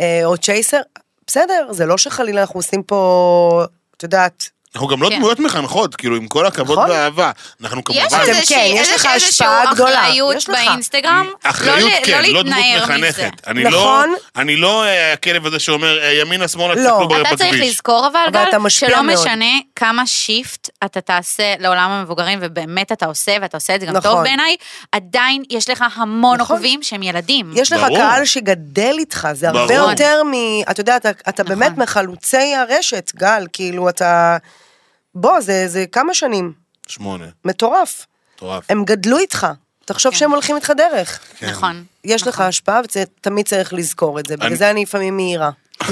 אה, או צ'ייסר, בסדר, זה לא שחלילה אנחנו עושים פה, את יודעת, אנחנו גם לא כן. דמויות מחנכות, כאילו, עם כל הכבוד נכון. והאהבה. אנחנו יש כמובן... אתם איזושהי, כן, יש איזושהי השפעה גדולה, אחריות יש לך. באינסטגרם, אחריות לא, כן, לא לא דמות להתנער מזה. מחנכת. אני נכון. לא, אני לא אה, הכלב הזה שאומר אה, ימינה שמאלה לא. תסתכלו אתה צריך בכביש. לזכור אבל, אבל גל, אתה משפיע שלא מאוד. משנה כמה שיפט אתה תעשה לעולם המבוגרים, ובאמת אתה עושה, ואתה עושה את זה גם נכון. טוב בעיניי, עדיין יש לך המון נכון. עוקבים שהם ילדים. יש לך ברור. קהל שגדל איתך, זה הרבה ברור. יותר מ... אתה יודע, אתה, אתה נכון. באמת מחלוצי הרשת, גל, כאילו אתה... בוא, זה, זה כמה שנים, שמונה, מטורף. מטורף. הם גדלו איתך, תחשוב כן. שהם הולכים איתך דרך. כן. נכון. יש לך השפעה ותמיד צריך לזכור את זה, בגלל אני- זה אני לפעמים מהירה.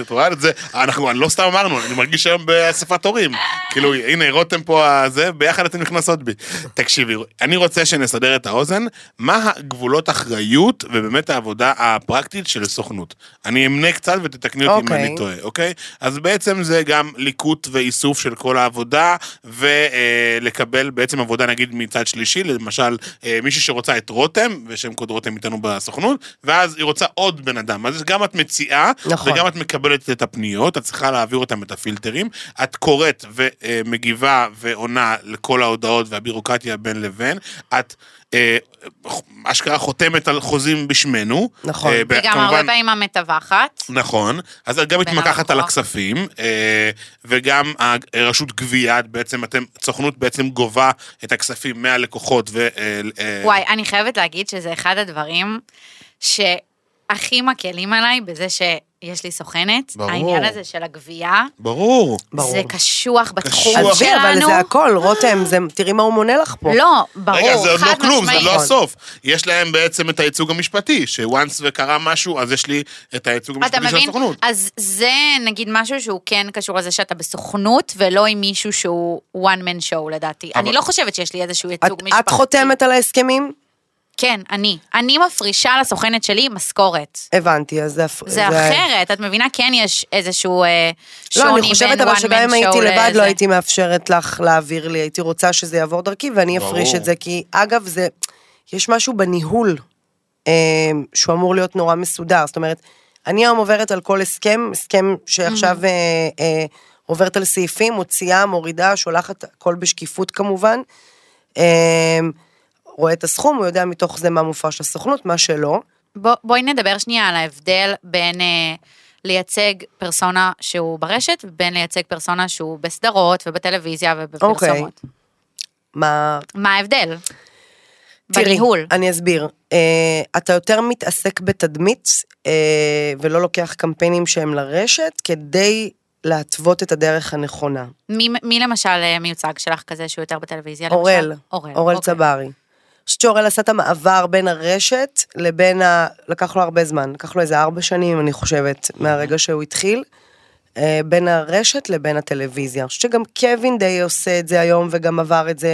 את רואה את זה? אנחנו, אני לא סתם אמרנו, אני מרגיש היום באספת הורים. כאילו, הנה, רותם פה הזה, ביחד אתן נכנסות בי. תקשיבי, אני רוצה שנסדר את האוזן, מה הגבולות אחריות ובאמת העבודה הפרקטית של סוכנות. אני אמנה קצת ותתקני אותי אם אוקיי. אני טועה, אוקיי? אז בעצם זה גם ליקוט ואיסוף של כל העבודה, ולקבל בעצם עבודה נגיד מצד שלישי, למשל אה, מישהי שרוצה את רותם, ושם קוד רותם איתנו בסוכנות, ואז היא רוצה עוד בן אדם. אז גם את מציעה, נכון. וגם את מקבלת את הפניות, את צריכה להעביר אותם את הפילטרים, את קוראת ומגיבה ועונה לכל ההודעות והבירוקרטיה בין לבין, את אה, אשכרה חותמת על חוזים בשמנו. נכון. אה, וגם כמובן- הרבה פעמים המתווכת. נכון, אז את גם מתמקחת על. הכספים, אה, וגם הרשות גבייה, בעצם אתם, סוכנות בעצם גובה את הכספים מהלקוחות ו... וואי, אני חייבת להגיד שזה אחד הדברים שהכי מקלים עליי בזה שיש לי סוכנת. ברור. העניין הזה של הגבייה, ברור. ברור. זה קשוח בתחום קשוח. עזבי, שלנו. אבל זה הכל, רותם, זה- תראי מה הוא מונה לך פה. לא, ברור, רגע, זה עוד לא כלום, זה. לא הסוף. יש להם בעצם את הייצוג המשפטי, שוואנס וקרה משהו, אז יש לי את הייצוג אתה המשפטי של מבין? הסוכנות. אז זה נגיד משהו שהוא כן קשור לזה שאתה בסוכנות, ולא עם מישהו שהוא one man show לדעתי. אבל- אני לא חושבת שיש לי איזשהו את, ייצוג משפחתי. את חותמת על ההסכמים? כן, אני. אני מפרישה לסוכנת שלי משכורת. הבנתי, אז זה... זה אחרת, את מבינה? כן יש איזשהו אה, שוני לא, בין אני חושבת אבל one שגם אם man הייתי show לבד. לא הייתי מאפשרת לך להעביר לי, הייתי רוצה שזה יעבור דרכי ואני אפריש. את זה, כי אגב, זה, יש משהו בניהול אה, שהוא אמור להיות נורא מסודר, זאת אומרת, אני היום עוברת על כל הסכם, הסכם שעכשיו Mm-hmm. אה, אה, עוברת על סעיפים, מוציאה, מורידה, שולחת הכל בשקיפות כמובן. אה, רואה את הסכום, הוא יודע מתוך זה מה מופרש לסוכנות, מה שלא. בוא, בואי נדבר שנייה על ההבדל בין אה, לייצג פרסונה שהוא ברשת, ובין לייצג פרסונה שהוא בסדרות ובטלוויזיה ובפרסומות. אוקיי. מה, מה ההבדל? תראי, בניהול. אני אסביר. Uh, אתה יותר מתעסק בתדמית, uh, ולא לוקח קמפיינים שהם לרשת, כדי להתוות את הדרך הנכונה. מי, מי למשל אה, מיוצג שלך כזה שהוא יותר בטלוויזיה? למשל? אורל, אורל, אורל אוקיי. צברי. חושבת שאורל עשה את המעבר בין הרשת לבין ה... לקח לו הרבה זמן, לקח לו איזה ארבע שנים, אני חושבת, מהרגע שהוא התחיל, אה, בין הרשת לבין הטלוויזיה. אני חושבת שגם קווין די עושה את זה היום, וגם עבר את זה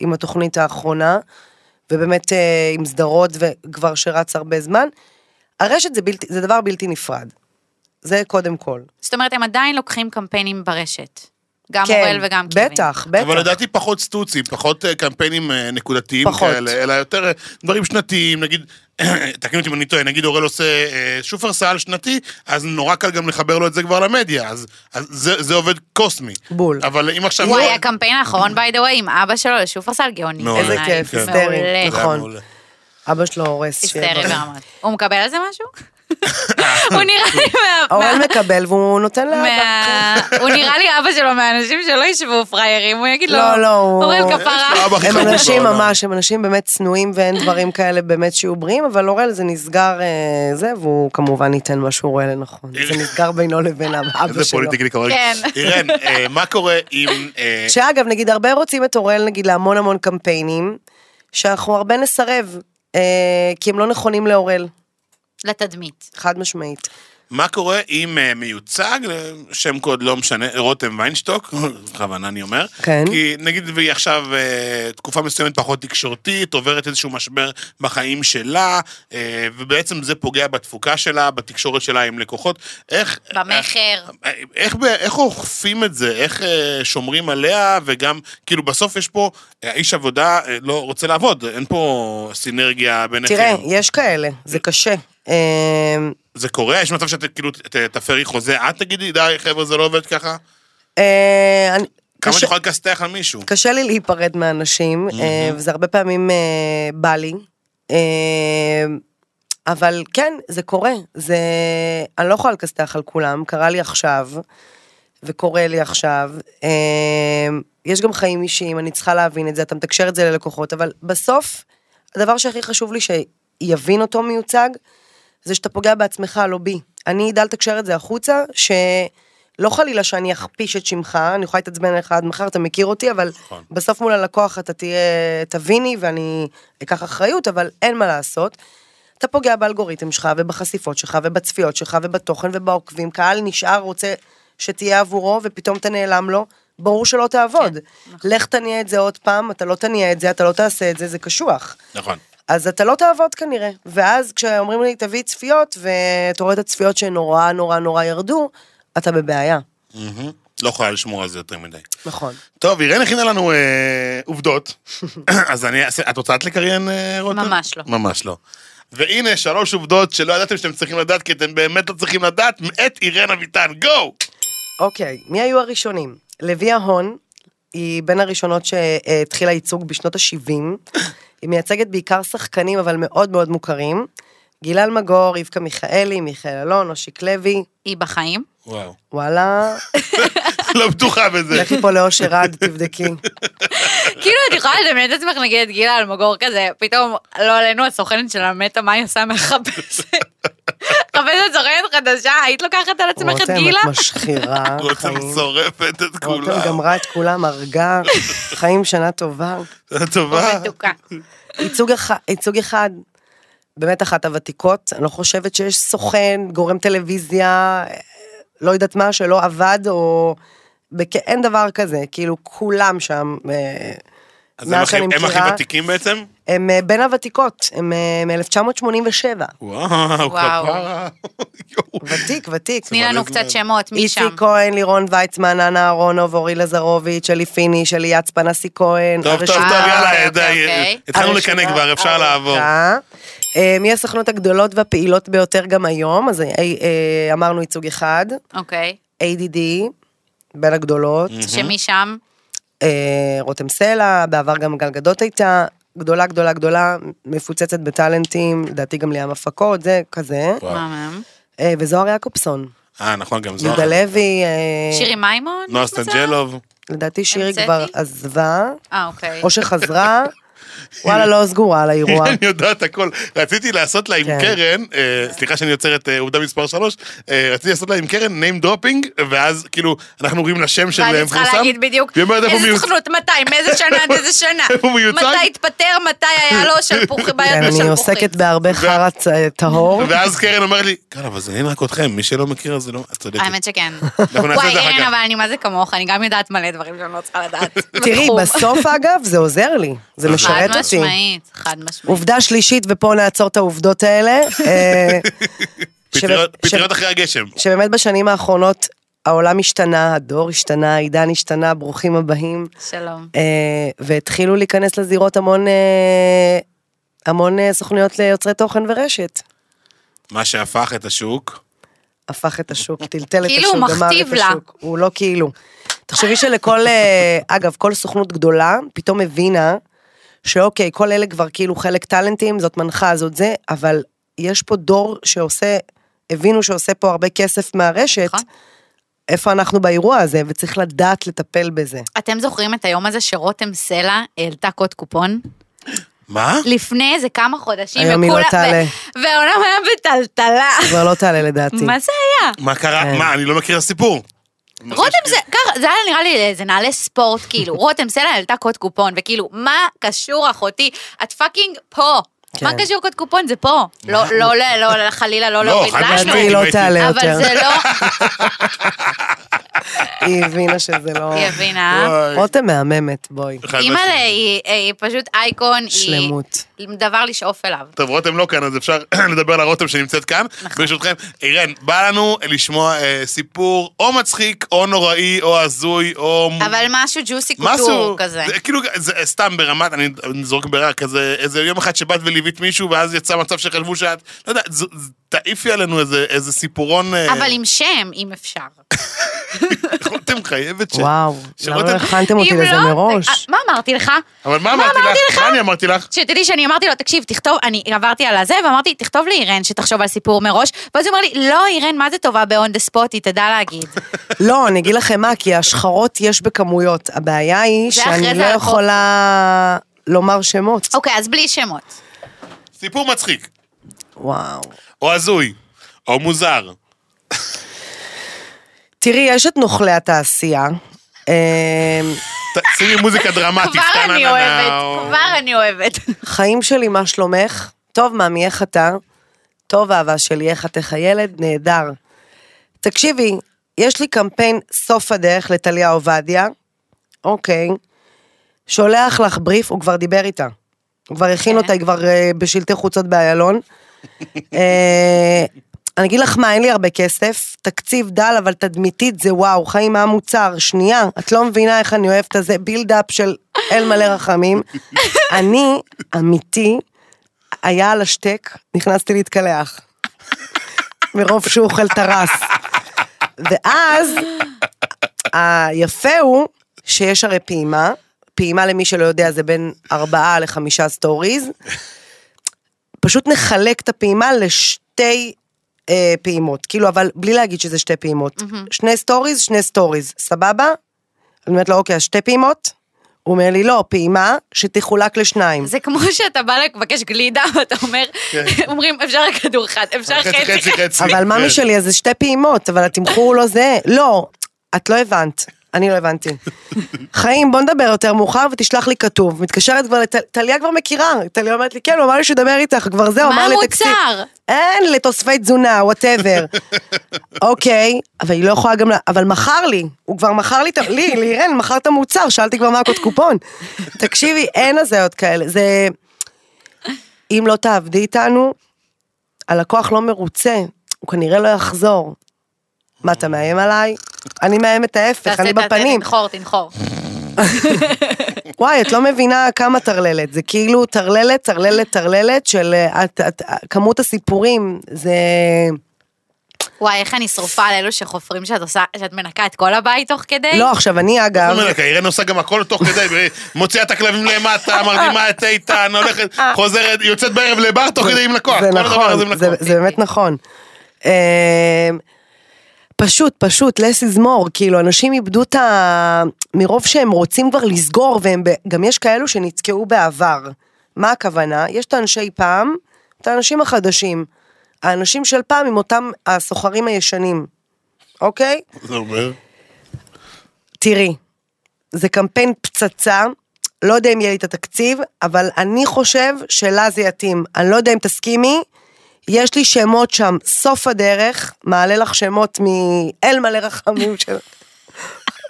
עם התוכנית האחרונה, ובאמת אה, עם סדרות, וכבר שרץ הרבה זמן. הרשת זה, בלתי, זה דבר בלתי נפרד. זה קודם כל. זאת אומרת, הם עדיין לוקחים קמפיינים ברשת. גם כן, אורל וגם קווין. בטח, בטח. אבל לדעתי פחות סטוצים, פחות אה, קמפיינים אה, נקודתיים פחות. כאלה, אלא יותר אה, דברים שנתיים, נגיד, תקנו אותי אם אני טועה, נגיד אורל עושה שופרסל שנתי, אז נורא קל גם לחבר לו את זה כבר למדיה, אז, אז זה, זה עובד קוסמי. בול. אבל אם עכשיו... וואי, לא- הקמפיין האחרון, by the way, עם אבא שלו לשופרסל גאוני. מעולה. איזה בעיניי. כיף, כן. היסטרי, נכון. אבא שלו הורס. היסטרי. ברמות. הוא מקבל על זה משהו? הוא נראה לי מה... אורל מה- מקבל והוא נותן לאבא. הוא נראה לי אבא שלו מהאנשים שלא ישבו פריירים, הוא יגיד לו, לא, לא, אורל כפרה. הם אנשים. ממש, הם אנשים באמת צנועים ואין דברים כאלה באמת שיהיו בריאים, אבל אורל זה נסגר אה, זה, והוא כמובן ייתן מה שהוא רואה לנכון. זה נסגר בינו לבין אבא איזה שלו. politically correct. כן. אירן, אה, מה קורה עם... אה, שאגב, נגיד, הרבה רוצים את אורל, נגיד, להמון המון קמפיינים, שאנחנו הרבה נסרב, כי הם לא נכונים לאורל, לתדמית. חד משמעית. מה קורה אם אה, מיוצג, אה, שם קוד לא משנה, רותם ויינשטוק, בכוונה אני אומר, כן. כי נגיד והיא עכשיו אה, תקופה מסוימת פחות תקשורתית, עוברת איזשהו משבר בחיים שלה, ובעצם זה פוגע בתפוקה שלה, בתקשורת שלה עם לקוחות. איך... במכר. איך, ב- איך אוכפים את זה? איך שומרים עליה, וגם, כאילו, בסוף יש פה, האיש עבודה לא רוצה לעבוד, אין פה סינרגיה ביניכם. תראה, יש כאלה, זה קשה. זה קורה? יש מצב שאתה כאילו תפרי חוזה, את תגידי, די, חבר'ה, זה לא עובד ככה? אה, כמה את יכולה לכסתח על מישהו? קשה לי להיפרד מאנשים, אה, וזה הרבה פעמים אה, בא לי. אבל כן, זה קורה. זה... אני לא יכולה לכסתח על כולם, קרה לי עכשיו, וקורה לי עכשיו. יש גם חיים אישיים, אני צריכה להבין את זה, אתה מתקשר את זה ללקוחות, אבל בסוף, הדבר שהכי חשוב לי שיבין אותו מיוצג, זה שאתה פוגע בעצמך, לא בי. אני אדע לתקשר את זה החוצה, שלא חלילה שאני אכפיש את שמך, אני יכולה להתעצבן לך עד מחר, אתה מכיר אותי, אבל נכון. בסוף מול הלקוח אתה תהיה, תביני ואני אקח אחריות, אבל אין מה לעשות. אתה פוגע באלגוריתם שלך ובחשיפות שלך ובצפיות שלך ובתוכן ובעוקבים, קהל נשאר, רוצה שתהיה עבורו ופתאום אתה נעלם לו, ברור שלא תעבוד. לך תניע את זה עוד פעם, אתה לא תניע את זה, אתה לא תעשה את זה, זה קשוח. נכון. אז אתה לא תעבוד כנראה. ואז כשאומרים לי תביא צפיות, ואתה רואה את הצפיות שנורא נורא נורא ירדו, אתה בבעיה. לא יכולה לשמור על זה יותר מדי. נכון. טוב, אירן הכינה לנו אה, עובדות, אז אני אעשה, את רוצה את לקריין אה, רותם? ממש לא. ממש לא. והנה שלוש עובדות שלא ידעתם שאתם צריכים לדעת, כי אתם באמת לא צריכים לדעת, מאת אירן אביטן, גו! אוקיי, מי היו הראשונים? לוי ההון, היא בין הראשונות שהתחילה ייצוג בשנות ה-70. היא מייצגת בעיקר שחקנים, אבל מאוד מאוד מוכרים. גילה אלמגור, רבקה מיכאלי, מיכאל אלון, אושיק לוי. היא בחיים? וואו. וואלה, לא בטוחה בזה. לכי פה לאושר עד, תבדקי. כאילו, את יכולה לדמיין את עצמך, נגיד, את גילה אלמגור כזה, פתאום, לא עלינו, הסוכנת שלה מתה, מה היא עושה? מחפשת. מחפשת סוכנת חדשה, היית לוקחת על עצמך את רותם, גילה? את משחירה, רותם. שורפת את רותם כולם. גמרה את כולם, הרגה, חיים שנה טובה. טובה. מתוקה. ייצוג, אח... ייצוג אחד, באמת אחת הוותיקות, אני לא חושבת שיש סוכן, גורם טלוויזיה, לא יודעת מה, שלא עבד, או... אין דבר כזה, כאילו כולם שם, אה, אז הם מאז הכי-. ותיקים בעצם? הם אה, בין הוותיקות, הם אה, מ-1987. וואו. כפרה. יואו. ותיק, ותיק. תני לנו קצת. שמות, מי שם? איציק כהן, לירון ויצמן, אנה אהרונוב, אורי לזרוביץ', אלי פיניש, אליעץ פנסי כהן. טוב, טוב, טוב, יאללה, אוקיי, די, אוקיי. התחלנו הרשימה לקנא כבר, אפשר לעבור. אה, מי הסוכנות הגדולות והפעילות ביותר גם היום? אז אמרנו ייצוג אחד, אוקיי. ADD, בין הגדולות, שמי שם? רותם סלע, בעבר גם גלגדות הייתה, גדולה גדולה גדולה, מפוצצת בטאלנטים, לדעתי גם ליאם הפקות, זה כזה, וואו. מהמם. אה, וזוהר יעקובסון, אה, נכון, גם זו. יהודה לוי, אה, שירי מימון? נועה? סטנג'לוב. לדעתי שירי המצאתי? כבר עזבה, אה, אוקיי. או שחזרה, וואלה לא סגורה על האירוע. אני יודעת הכל. רציתי לעשות לה עם כן. קרן, אה, סליחה שאני יוצר את אה, עובדה מספר 3, רציתי לעשות לה עם קרן name dropping, ואז כאילו, אנחנו רואים לה שם של ואני אה, צריכה מפורסם. להגיד בדיוק איזה. סוכנות, מתי, מאיזה שנה עד איזה שנה. איפה הוא מיוצג? מתי התפטר, מתי היה לו שלפוחי, בעיות כן, בשלפוחית. אני עוסקת בהרבה חרא צ- טהור. ואז קרן אומרת לי, כן, אבל זה אין רק אתכם, מי שלא מכיר אז זה לא... את צודקת. האמת שכן. וואי, כך. אבל אני מה זה כמוך, אני גם יודעת מלא דברים שאני לא צריכה לדעת. תראי. בסוף אגב, זה עוזר לי, זה משרת אותי. משמעית, חד משמעית. עובדה שלישית, ופה נעצור את העובדות האלה, אה, פטריות- אחרי הגשם. שבאמת בשנים האחרונות העולם השתנה, הדור השתנה, העידן השתנה, ברוכים הבאים. שלום. אה, והתחילו להיכנס לזירות המון, אה, המון סוכנויות ליוצרי תוכן ורשת. מה שהפך את השוק. הפך את השוק, טלטל את כאילו השוק, הוא גמר את מכתיב לה. השוק. הוא לא כאילו. תחשבי שלכל, אגב, כל סוכנות גדולה פתאום הבינה שאוקיי, כל אלה כבר כאילו חלק טאלנטים, זאת מנחה, זאת זה, אבל יש פה דור שעושה, הבינו שעושה פה הרבה כסף מהרשת, נכון. איפה אנחנו באירוע הזה, וצריך לדעת לטפל בזה. אתם זוכרים את היום הזה שרותם סלע העלתה קוד קופון? מה? לפני איזה כמה חודשים, היום היא לא תעלה. והעולם היה בטלטלה. כבר לא תעלה לדעתי. מה זה היה? מה קרה? כן. מה, אני לא מכיר הסיפור. רותם זה, ככה, זה היה נראה לי איזה נעלי ספורט, כאילו, רותם סלע העלתה קוד קופון, וכאילו, מה קשור אחותי? את fucking פה. כן. מה קשור קוד קופון? זה פה. לא, לא, לא, לא, חלילה, לא לא, להוריד חד. משמעית. לדעתי היא לא תעלה אבל יותר. זה לא, היא הבינה שזה לא... היא הבינה. רותם מהממת, בואי. חד אימא'לה היא פשוט אייקון, היא שלמות. דבר לשאוף אליו. טוב, רותם לא כאן, אז אפשר לדבר על הרותם שנמצאת כאן. נכון. ברשותכם, אירן, בא לנו לשמוע אה, סיפור או מצחיק, או נוראי, או הזוי, או... אבל משהו ג'וסי קוטור כזה. זה, כאילו, זה סתם ברמת, אני זורק ברע, כזה, איזה יום אחד שבאת וליווית מישהו, ואז יצא מצב שחשבו שאת, לא יודע, תעיפי עלינו איזה, איזה סיפורון, אה, אבל עם שם, אם אפשר. רותם חייבת ש... וואו, למה לא הכנתם אותי לזה לא, מראש? אה, מה אמרתי לך? אבל מה אמרתי לך? מה אני אמרתי לך? שתדעי שאני אמרתי לו, תקשיב, תכתוב, אני עברתי על הזה, ואמרתי, תכתוב לי אירן שתחשוב על סיפור מראש, ואז הוא אומר לי, לא, אירן, מה זה טובה ב-on the spot, היא תדע להגיד. לא, אני אגיד לכם מה, כי השחרות יש בכמויות. הבעיה היא שאני לא. יכולה לומר שמות. אוקיי, אז בלי שמות. סיפור מצחיק, וואו. או הזוי, או מוזר. תראי, יש את נוכלי התעשייה. אמ, שימי מוזיקה דרמטית. כבר אני אוהבת, או- כבר אני אוהבת. חיים שלי, מה שלומך? טוב, מאמי, איך אתה? טוב, אהבה שלי, איך את, איך הילד? נהדר. תקשיבי, יש לי קמפיין סוף הדרך לטליה עובדיה, אוקיי, שולח לך בריף, הוא כבר דיבר איתה. הוא כבר הכין כן. אותה, היא כבר אה, בשלטי חוצות באיילון. אה, אני אגיד לך מה, אין לי הרבה כסף, תקציב דל, אבל תדמיתית זה וואו, חיים מה המוצר, שנייה, את לא מבינה איך אני אוהבת את זה, build-up של אל מלא רחמים. אני, אמיתי, היה על השטק, נכנסתי להתקלח. מרוב שהוא אוכל ת'ראש. ואז, היפה הוא שיש הרי פעימה, פעימה למי שלא יודע זה בין ארבעה לחמישה stories, פשוט נחלק את הפעימה לשתי אה, פעימות, כאילו, אבל בלי להגיד שזה שתי פעימות. שני stories, שני stories, סבבה? אני אומרת לו, אוקיי, אז שתי פעימות? הוא אומר לי, לא, פעימה שתחולק לשניים. זה כמו שאתה בא לבקש גלידה, ואתה אומר, אומרים, אפשר רק כדור אחד, אפשר חצי, חצי. חצי, חצי. אבל כן. ממי שלי, אז זה שתי פעימות, אבל התמחור הוא לא זהה. לא, את לא הבנת. אני לא הבנתי. חיים, בוא נדבר יותר מאוחר ותשלח לי כתוב. מתקשרת כבר, טליה כבר מכירה. טליה אומרת לי, כן, הוא אמר לי שידבר איתך, כבר זהו, מה אמר לי תקציב. המוצר? אין, לתוספי תזונה, whatever. אוקיי, אבל היא לא יכולה גם, אבל מכר לי, הוא כבר מכר לי, לי, לירן, מכר את המוצר, שאלתי כבר מה הקוד קופון. תקשיבי, אין הזיות כאלה, זה... אם לא תעבדי איתנו, הלקוח לא מרוצה, הוא כנראה לא יחזור. מה, אתה מאיים עליי? אני מאיימת ההפך, אני בפנים. תנחור, תנחור. וואי, את לא מבינה כמה טרללת, זה כאילו טרללת, טרללת, טרללת של אה, את, את, כמות הסיפורים, זה... וואי, איך אני שרופה על אלו שחופרים שאת עושה, שאת מנקה את כל הבית תוך כדי? לא, עכשיו אני אגב, זאת אומרת, אירן עושה גם הכל תוך כדי, מוציאה את הכלבים למטה, מרדימה את איתן, הולכת, חוזרת, יוצאת בערב לבר תוך כדי עם לקוח. זה נכון, זה, באמת נכון. פשוט, פשוט, less is more, כאילו, אנשים איבדו את ה... מרוב שהם רוצים כבר לסגור, והם... ב- גם יש כאלו שנתקעו בעבר. מה הכוונה? יש את האנשי פעם, את האנשים החדשים. האנשים של פעם עם אותם הסוחרים הישנים, אוקיי? זה אומר. תראי, זה קמפיין פצצה, לא יודע אם יהיה לי את התקציב, אבל אני חושב שלה זה יתאים. אני לא יודע אם תסכימי, יש לי שמות שם, סוף הדרך, מעלה לך שמות מאל מלא רחמים של...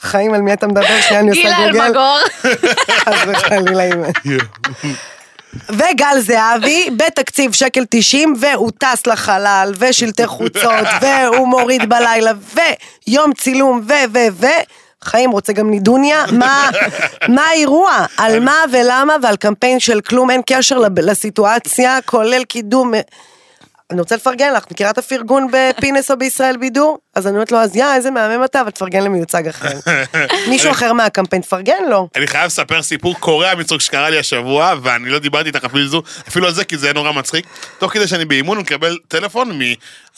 חיים, על מי אתה מדבר? שנייה, אני עושה גילה גוגל. אלמגור. חס וחלילה, אימא. וגל זהבי, בתקציב שקל 90, והוא טס לחלל, ושלטי חוצות, והוא מוריד בלילה, ויום צילום, ו, ו, ו. חיים רוצה גם נידוניה, מה, מה האירוע, על מה ולמה, ועל קמפיין של כלום, אין קשר לסיטואציה, כולל קידום. אני רוצה לפרגן לך, מכירה את הפרגון בפינס או בישראל בידור? אז אני אומרת לו, אז יא, איזה מהמם אתה, אבל תפרגן למיוצג אחר. מישהו אחר מהקמפיין, תפרגן לו. אני חייב לספר סיפור קורע מצחוק שקרה לי השבוע, ואני לא דיברתי איתך אפילו אפילו על זה, כי זה היה נורא מצחיק. תוך כדי שאני באימון, הוא מקבל טלפון מ...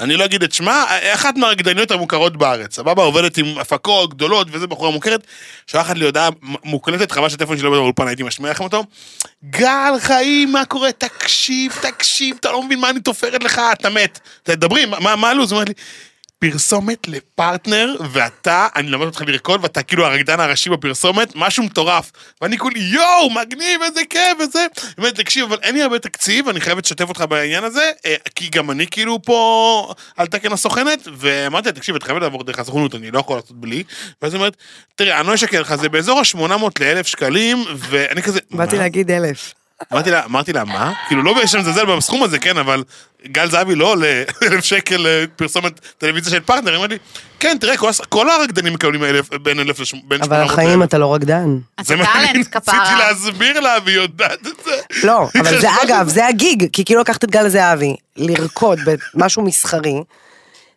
אני לא אגיד את שמה, אחת מהרקדניות המוכרות בארץ. סבבה, עובדת עם הפקות גדולות, וזה בחורה מוכרת. שולחת לי הודעה מוקלטת, חבל שהטלפון שלי לא באולפן, הייתי משמיע לכם אותו. גל, חיים, מה קורה? תקשיב, תקשיב, אתה לא מבין מה אני תופרת לך, אתה מת. תדברי, מה מה הלו"ז? הוא אומר לי... פרסומת לפרטנר, ואתה, אני לומד אותך לרקוד, ואתה כאילו הרקדן הראשי בפרסומת, משהו מטורף. ואני כולי, יואו, מגניב, איזה כיף, וזה. היא אומרת, תקשיב, אבל אין לי הרבה תקציב, אני חייבת לשתף אותך בעניין הזה, אה, כי גם אני כאילו פה על תקן הסוכנת, ואמרתי לה, תקשיב, את חייבת לעבור דרך הסוכנות, אני לא יכול לעשות בלי. ואז היא אומרת, תראה, אני לא אשקר לך, זה באזור ה-800 ל-1,000 שקלים, ואני כזה, באתי? להגיד אלף. אמרתי לה, אמרתי לה, מה? כאילו, לא בשם לזלזל בסכום הזה, כן, אבל גל זהבי לא עולה אלף שקל אה, פרסומת טלוויזיה של פרטנר, היא אומרת לי, כן, תראה, כל, הרקדנים מקבלים אלף, בין אלף לש... בין אבל 800 החיים לאלף." אתה לא רקדן. אתה זה מה שאני טאלנט, כפרה. להסביר לה, והיא יודעת את זה. לא, אבל זה אגב, זה הגיג, כי כאילו לקחת את גל זהבי, לרקוד במשהו מסחרי,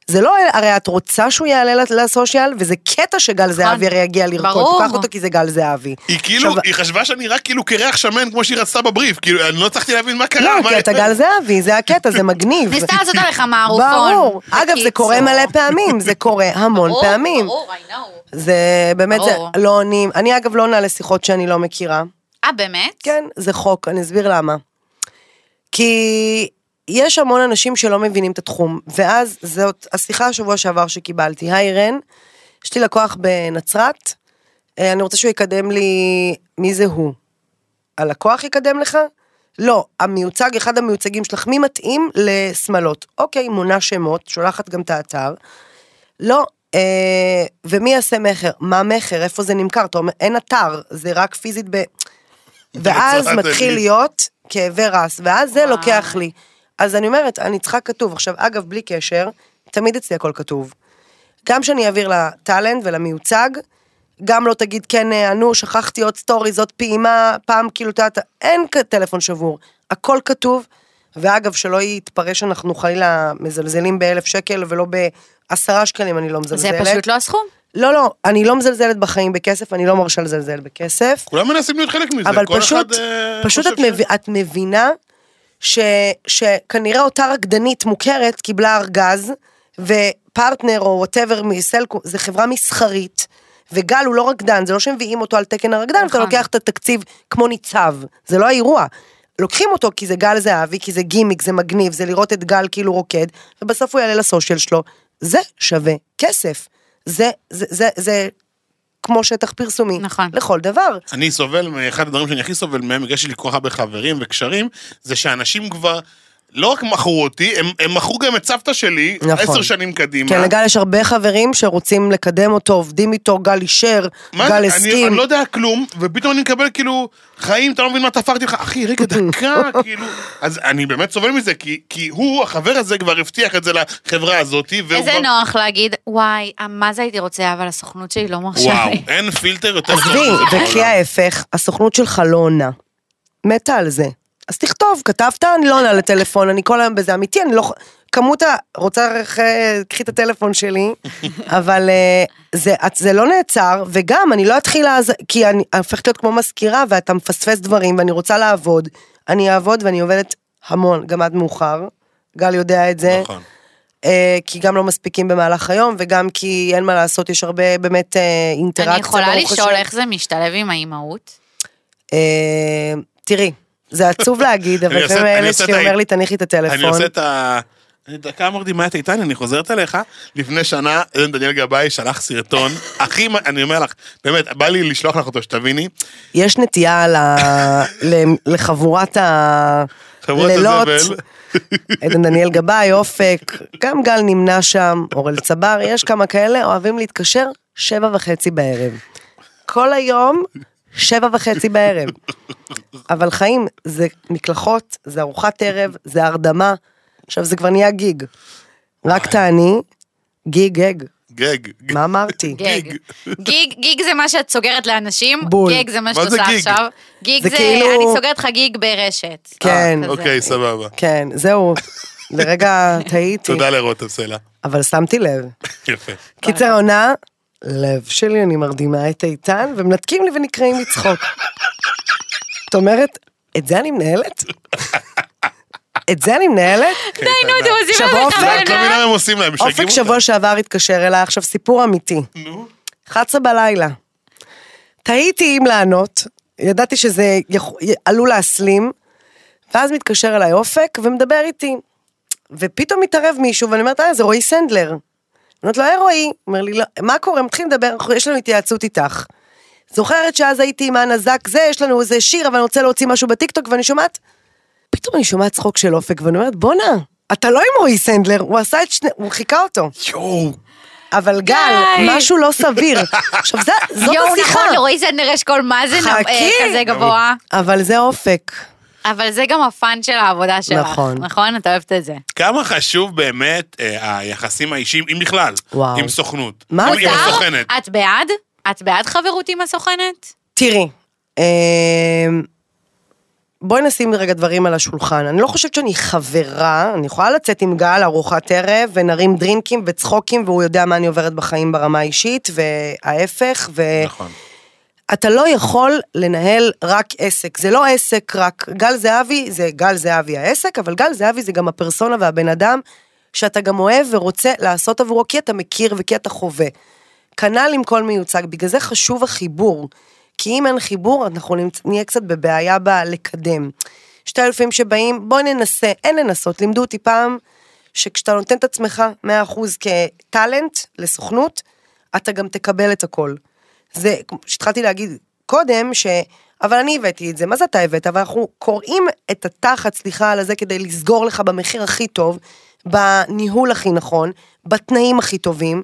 זה לא, הרי את רוצה שהוא יעלה לסושיאל, וזה קטע שגל זהבי הרי יגיע לרקוד, נכון. ברור. תיקח אותו כי זה גל זהבי. היא כאילו, היא חשבה שאני רק כאילו קרח שמן כמו שהיא רצתה בבריף, כאילו, אני לא הצלחתי להבין מה קרה. לא, כי אתה גל זהבי, זה הקטע, זה מגניב. ניסתה לעשות עליך מערופון. ברור. אגב, זה קורה. מלא פעמים, זה קורה המון ברור, פעמים. ברור, I know. זה באמת, זה ברור. לא עונים. אני אגב לא עונה לשיחות שאני לא מכירה. אה, באמת? כן, זה חוק, אני אסביר למה. כי יש המון אנשים שלא מבינים את התחום, ואז זאת השיחה השבוע שעבר שקיבלתי. היי רן, יש לי לקוח בנצרת, אה, אני רוצה שהוא יקדם לי, מי זה הוא? הלקוח יקדם לך? לא, המיוצג, אחד המיוצגים שלך, מי מתאים לשמלות? אוקיי, מונה שמות, שולחת גם את האתר. לא, אה, ומי יעשה מכר? מה מכר? איפה זה נמכר? אתה אומר, אין אתר, זה רק פיזית ב... ואז מתחיל. להיות כאבי רס, ואז זה. לוקח לי. אז אני אומרת, אני צריכה כתוב. עכשיו, אגב, בלי קשר, תמיד אצלי הכל כתוב. גם שאני אעביר לטאלנט ולמיוצג, גם לא תגיד, כן, אה, נו, שכחתי עוד סטורי, זאת פעימה, פעם כאילו, אתה יודע, אין טלפון שבור. הכל כתוב, ואגב, שלא יתפרש שאנחנו חלילה מזלזלים באלף שקל ולא בעשרה שקלים, אני לא זה מזלזלת. פשוט לא הסכום. לא, לא, אני לא מזלזלת בחיים בכסף, אני לא מרשה לזלזל בכסף. כולם מנסים להיות חלק מזה, אבל כל פשוט, אחד, אה, פשוט חושב את, מב... את מבינה ש... שכנראה אותה רקדנית מוכרת קיבלה ארגז, ופרטנר או whatever מסלקום, זה חברה מסחרית, וגל הוא לא רקדן, זה לא שמביאים אותו על תקן הרקדן, אתה נכון. לוקח את התקציב כמו ניצב, זה לא האירוע. לוקחים אותו כי זה גל זהבי, כי זה גימיק, זה מגניב, זה לראות את גל כאילו רוקד, ובסוף הוא יעלה לסושיאל שלו, זה שווה כסף. זה, זה, זה, זה כמו שטח פרסומי. נכון. לכל דבר. אני סובל, אחד הדברים שאני הכי סובל מהם, בגלל שיש לי כל כך הרבה חברים וקשרים, זה שאנשים כבר לא רק מכרו אותי, הם, הם מכרו גם את סבתא שלי, נכון. עשר שנים קדימה. כן, לגל יש הרבה חברים שרוצים לקדם אותו, עובדים איתו, גל אישר, מה גל זה? אני, הסכים. אני לא יודע כלום, ופתאום אני מקבל כאילו, חיים, אתה לא מבין מה תפרתי לך, אחי, רגע, דקה, כאילו, אז אני באמת סובל מזה, כי, כי הוא, החבר הזה, כבר הבטיח את זה לחברה הזאת, והוא איזה כבר... נוח להגיד, וואי, מה זה הייתי רוצה, אבל הסוכנות שלי לא מרשה וואו, לי. אין פילטר יותר טוב עזבי, בעולם. ההפך, הסוכנות שלך לא עונה. מתה על זה. אז תכתוב, כתבת, אני לא עונה לטלפון, אני כל היום בזה, אמיתי, אני לא... כמות ה... רוצה, אה, קחי את הטלפון שלי, אבל אה, זה, זה לא נעצר, וגם, אני לא אתחיל אז... כי אני הופכת להיות כמו מזכירה, ואתה מפספס דברים, ואני רוצה לעבוד. אני אעבוד, ואני עובדת המון, גם עד מאוחר. גל יודע את זה. נכון. אה, כי גם לא מספיקים במהלך היום, וגם כי אין מה לעשות, יש הרבה באמת אה, אינטראקציה, אני יכולה לשאול. איך זה משתלב עם האימהות? תראי, זה עצוב להגיד, אני אבל עושה- לפעמים אני הילד עושה שלי את ה- אומר לי, תניחי את אני הטלפון. עושה את ה... אני דקה אמרתי, מה את איתן, אני חוזרת אליך. לפני שנה, דניאל גבאי שלח סרטון, הכי, אני אומר לך, באמת, בא לי לשלוח לך אותו, שתביני. יש נטייה לחבורת הלילות. הזבל. עדן דניאל גבאי, אופק, גם גל נמנה שם, אורל צבר, יש כמה כאלה, אוהבים להתקשר שבע וחצי בערב. כל היום, שבע וחצי בערב. אבל חיים, זה מקלחות, זה ארוחת ערב, זה הרדמה. עכשיו, זה כבר נהיה גיג. רק תעני, גיג, גג. גג. מה אמרתי? גג. גיג, גיג זה מה שאת סוגרת לאנשים, בול. גג זה מה מה שאת זה עושה גיג? עכשיו. גיג זה כאילו- אני סוגרת לך גיג ברשת. כן. כזה. אוקיי, סבבה. כן, זהו. לרגע טעיתי, תודה לרותם סלע. אבל שמתי לב. יפה. קיצר העונה, לב שלי, אני מרדימה את איתן, ומנתקים לי ונקראים מצחוק. זאת אומרת, את זה אני מנהלת? את זה אני מנהלת? די, נו, אתם עושים אופק, את לא בכוונה. עושים להם, משגעים אופק. שבוע שעבר התקשר אליי, עכשיו סיפור אמיתי. נו. 11 בלילה. תהיתי אם לענות, ידעתי שזה עלול להסלים, ואז מתקשר אליי אופק ומדבר איתי. ופתאום מתערב מישהו, ואני אומרת, אה, זה רועי סנדלר. אני אומרת לו, היי רועי, הוא אומר לי, לא, מה קורה? מתחיל לדבר, יש לנו התייעצות איתך. זוכרת שאז הייתי עם הנזק זה, יש לנו איזה שיר, אבל אני רוצה להוציא משהו בטיקטוק, ואני שומעת, פתאום אני שומעת צחוק של אופק, ואני אומרת, בואנה, אתה לא עם רועי סנדלר, הוא עשה את שני, הוא חיקה אותו. יואו. אבל גל. משהו לא סביר. עכשיו, זה, זאת יואו, השיחה. נכון, לרועי סנדלר יש קול מה זה נ- חכי. אה, כזה גבוה. אבל זה אופק. אבל זה גם ה fun של העבודה שלך. נכון. נכון? את אוהבת את זה. כמה חשוב באמת אה, היחסים האישיים, אם בכלל, וואו. עם סוכנות. מה עם- זה? עם הסוכנת. את בעד? את בעד חברות עם הסוכנת? תראי, אה, בואי נשים רגע דברים על השולחן. אני לא חושבת שאני חברה, אני יכולה לצאת עם גל ארוחת ערב, ונרים דרינקים וצחוקים, והוא יודע מה אני עוברת בחיים ברמה האישית, וההפך, ו... נכון. אתה לא יכול לנהל רק עסק, זה לא עסק רק, גל זהבי זה גל זהבי העסק, אבל גל זהבי זה גם הפרסונה והבן אדם שאתה גם אוהב ורוצה לעשות עבורו, כי אתה מכיר וכי אתה חווה. כנ"ל עם כל מיוצג, בגלל זה חשוב החיבור. כי אם אין חיבור, אנחנו נהיה קצת בבעיה בלקדם. שתי אלפים שבאים, בואי ננסה, אין לנסות, לימדו אותי פעם, שכשאתה נותן את עצמך 100% כטאלנט לסוכנות, אתה גם תקבל את הכל. זה, שהתחלתי להגיד קודם, ש... אבל אני הבאתי את זה, מה זה אתה הבאת? אבל אנחנו קוראים את התחת, סליחה על הזה, כדי לסגור לך במחיר הכי טוב, בניהול הכי נכון, בתנאים הכי טובים.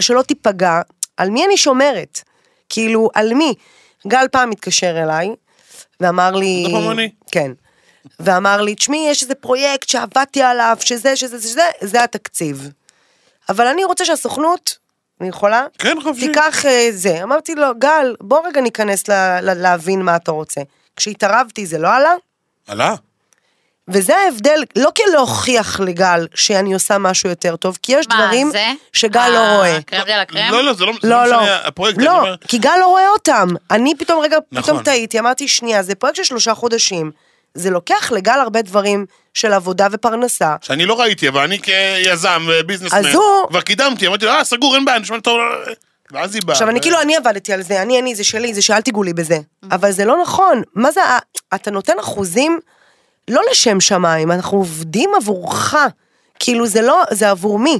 שלא תיפגע. על מי אני שומרת? כאילו, על מי? גל פעם התקשר אליי, ואמר לי... זה פמוני. כן. ואמר לי, תשמעי, יש איזה פרויקט שעבדתי עליו, שזה, שזה, שזה, זה התקציב. אבל אני רוצה שהסוכנות, אני יכולה? כן, חופשי. תיקח אה, זה. אמרתי לו, גל, בוא רגע ניכנס ל- ל- להבין מה אתה רוצה. כשהתערבתי זה לא עלה, עלה. וזה ההבדל, לא כי להוכיח לגל שאני עושה משהו יותר טוב, כי יש מה, דברים זה? שגל לא אה, רואה. קרם דה לה קרם? לא, לא, זה לא זה לא, לא, משנה, הפרויקט, אני לא, אומר, כי גל לא רואה אותם. אני פתאום רגע, נכון. פתאום טעיתי, אמרתי, שנייה, זה פרויקט של שלושה חודשים. זה לוקח לגל הרבה דברים של עבודה ופרנסה. שאני לא ראיתי, אבל אני כיזם, ביזנסמן, הוא- כבר קידמתי, אמרתי לו, אה, סגור, אין בעיה, נשמע טוב. ואז היא באה. עכשיו, אני כאילו, אני עבדתי על זה, אני, אני, זה שלי, זה שאל תיגעו לי בזה. אבל זה לא נכון. מה זה, ה- אתה נותן אחוזים לא לשם שמיים, אנחנו עובדים עבורך. כאילו, זה לא, זה עבור מי.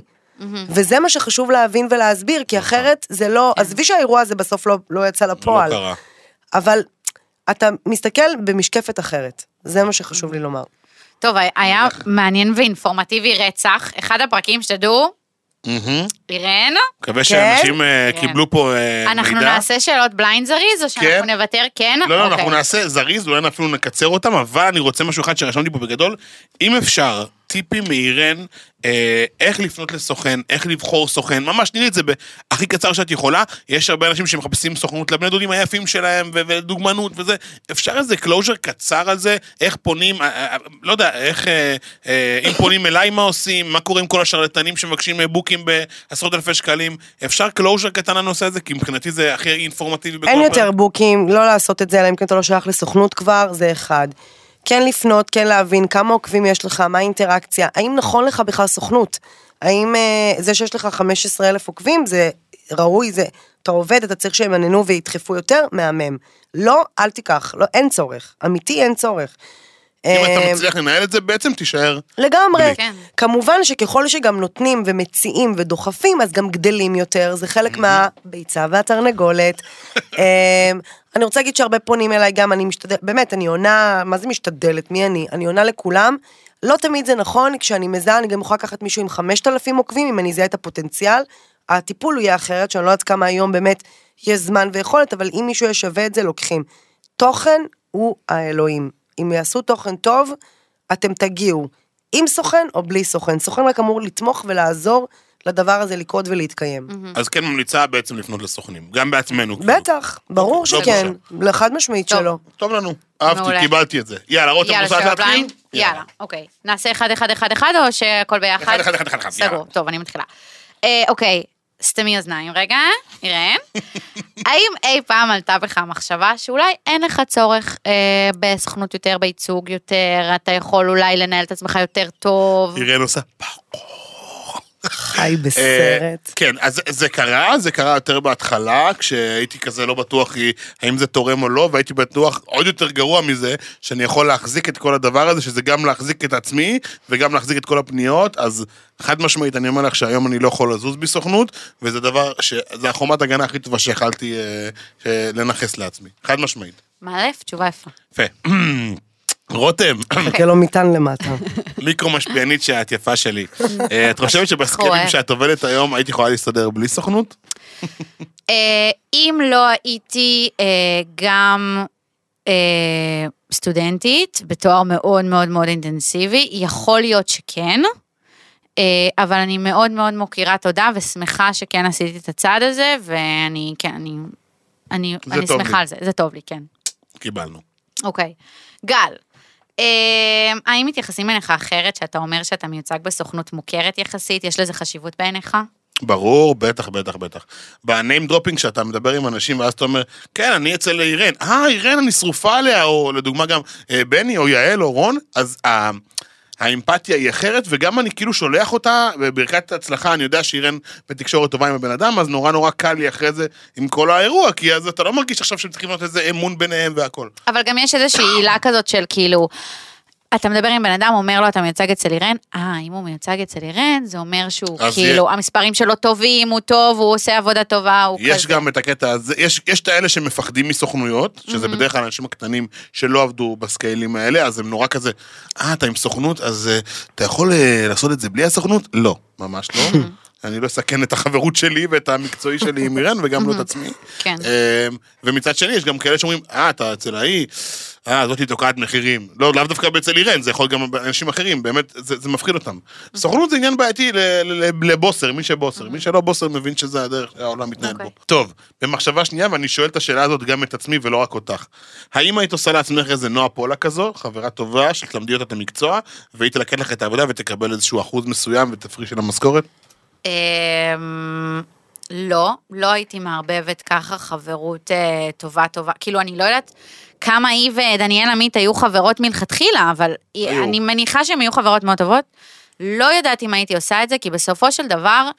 וזה מה שחשוב להבין ולהסביר, כי אחרת זה לא, עזבי שהאירוע הזה בסוף לא, לא יצא לא לפועל. קרה. אבל אתה מסתכל במשקפת אחרת. זה מה שחשוב לי לומר. טוב, היה מעניין ואינפורמטיבי רצח. אחד הפרקים שתדעו. אירן, מקווה שאנשים אה, כן. קיבלו פה אה, מידע. אנחנו נעשה שאלות בליינד זריז, או שאנחנו כן. נוותר? כן? לא, לא, אוקיי. אנחנו נעשה זריז, אולי אפילו נקצר אותם, אבל אני רוצה משהו אחד שרשמתי פה בגדול. אם אפשר, טיפים מאירן, אה, איך לפנות לסוכן, איך לבחור סוכן, ממש תני לי את זה בהכי קצר שאת יכולה. יש הרבה אנשים שמחפשים סוכנות לבני דודים היפים שלהם, ו- ודוגמנות וזה. אפשר איזה closure קצר על זה, איך פונים, אה, אה, לא יודע, איך, אה, אה, אם פונים אליי מה עושים, מה קורה עם כל השרלטנים שמבקשים אה, בוקים בעשרות אלפי שקלים. אפשר closure קטן לנושא הזה, כי מבחינתי זה הכי אינפורמטיבי אין פרק. יותר בוקים, לא לעשות את זה, אלא אם כן אתה לא שייך לסוכנות כבר, זה אחד. כן לפנות, כן להבין כמה עוקבים יש לך, מה האינטראקציה, האם נכון לך בכלל סוכנות? האם אה, זה שיש לך 15 אלף עוקבים, זה ראוי, זה, אתה עובד, אתה צריך שהם יננו וידחפו יותר, מהמם. לא, אל תיקח, לא, אין צורך. אמיתי, אין צורך. אם אתה מצליח לנהל את זה, בעצם תישאר. לגמרי. כן. כמובן שככל שגם נותנים ומציעים ודוחפים, אז גם גדלים יותר, זה חלק מהביצה והתרנגולת. אמ, אני רוצה להגיד שהרבה פונים אליי גם, אני משתדלת, באמת, אני עונה, מה זה משתדלת? מי אני? אני עונה לכולם. לא תמיד זה נכון, כשאני מזהה, אני גם יכולה לקחת מישהו עם 5,000 עוקבים, אם אני אזהה את הפוטנציאל. הטיפול הוא יהיה אחרת, שאני לא יודעת כמה היום באמת יש זמן ויכולת, אבל אם מישהו יהיה שווה את זה, לוקחים. תוכן הוא האלוהים. אם יעשו תוכן טוב, אתם תגיעו. עם סוכן או בלי סוכן. סוכן רק אמור לתמוך ולעזור לדבר הזה לקרות ולהתקיים. אז כן ממליצה בעצם לפנות לסוכנים, גם בעצמנו. כאילו. בטח, ברור לא שכן, חד משמעית טוב. שלא. טוב לנו, אהבתי. קיבלתי את זה. יאללה, רותם, רוצה להתחיל? יאללה, אוקיי. נעשה אחד, אחד, אחד, אחד, או שהכל ביחד? אחד, אחד, אחד, אחד. סגור, טוב, אני מתחילה. אה, אוקיי, סתמי אוזניים רגע, אירן. האם אי פעם עלתה בך המחשבה שאולי אין לך צורך אה, בסוכנות יותר, בייצוג יותר, אתה יכול אולי לנהל את עצמך יותר טוב? אירן עושה... חי אה, בסרט. כן, אז זה- קרה, זה קרה יותר בהתחלה, כשהייתי כזה לא בטוח האם זה תורם או לא, והייתי בטוח עוד יותר גרוע מזה, שאני יכול להחזיק את כל הדבר הזה, שזה גם להחזיק את עצמי, וגם להחזיק את כל הפניות, אז חד משמעית, אני אומר לך שהיום אני לא יכול לזוז בסוכנות, וזה דבר, ש- זה החומת הגנה הכי טובה שיכלתי אה, אה, לנכס לעצמי. חד משמעית. מאלף, תשובה יפה. יפה. רותם, חכה לו מטען למטה. מיקרו משפיענית שאת יפה שלי. אה, את חושבת חורה. שאת עובדת היום היית יכולה להסתדר בלי סוכנות? אה, אם לא הייתי אה, גם סטודנטית בתואר מאוד מאוד מאוד אינטנסיבי, יכול להיות שכן, אבל אני מאוד מאוד מוקירה תודה ושמחה שכן עשיתי את הצעד הזה, ואני, כן, אני, אני, אני שמחה לי. על זה, זה טוב לי, כן. קיבלנו. אוקיי. גל, אה, האם מתייחסים אליך אחרת שאתה אומר שאתה מיוצג בסוכנות מוכרת יחסית? יש לזה חשיבות בעיניך? ברור, בטח, בטח, בטח. ב name dropping שאתה מדבר עם אנשים ואז אתה אומר, כן, אני אצל אירן. אה, אירן, אני שרופה עליה, או לדוגמה גם אה, בני, או יעל, או רון, אז ה- האמפתיה היא אחרת, וגם אני כאילו שולח אותה, בברכת הצלחה, אני יודע שאירן בתקשורת טובה עם הבן אדם, אז נורא נורא קל לי אחרי זה עם כל האירוע, כי אז אתה לא מרגיש עכשיו שהם צריכים להיות איזה אמון ביניהם והכל. אבל גם יש איזושהי עילה כזאת של כאילו, אתה מדבר עם בן אדם, אומר לו, אתה מיוצג אצל אירן, אה, אם הוא מיוצג אצל אירן, זה אומר שהוא כאילו, יהיה- המספרים שלו טובים, הוא טוב, הוא עושה עבודה טובה, הוא כזה. יש גם את הקטע הזה, יש, יש את האלה שמפחדים מסוכנויות, שזה בדרך כלל האנשים הקטנים שלא עבדו בסקיילים האלה, אז הם נורא כזה, אה, אתה עם סוכנות, אז uh, אתה יכול uh, לעשות את זה בלי הסוכנות? לא, ממש לא. אני לא אסכן את החברות שלי ואת המקצועי שלי עם אירן, וגם לא את עצמי. כן. אה, ומצד שני, יש גם כאלה שאומרים, אה, אתה אצל ההיא, אה, זאתי תוקעת מחירים. לא, לאו דווקא אצל אירן, זה יכול גם אנשים אחרים, באמת, זה, זה מפחיד אותם. סוכנות זה עניין בעייתי לבוסר, מי שבוסר. מי שלא בוסר מבין שזה הדרך שהעולם מתנהל אוקיי. בו. טוב, במחשבה שנייה, ואני שואל את השאלה הזאת גם את עצמי ולא רק אותך. האם היית עושה לעצמך איזה נועה פולה כזו, חברה טובה, שתלמדי אותה את המקצוע, והיא תלקט לך את העבודה ותקבל איזשהו אחוז מסוים ותפריש של המשכורת? אמ, לא, לא הייתי מערבבת ככה חברות אה, טובה טובה. כאילו, אני לא יודעת כמה היא ודניאל עמית היו חברות מלכתחילה, אבל היו. אני מניחה שהן היו חברות מאוד טובות. לא יודעת אם הייתי עושה את זה, כי בסופו של דבר,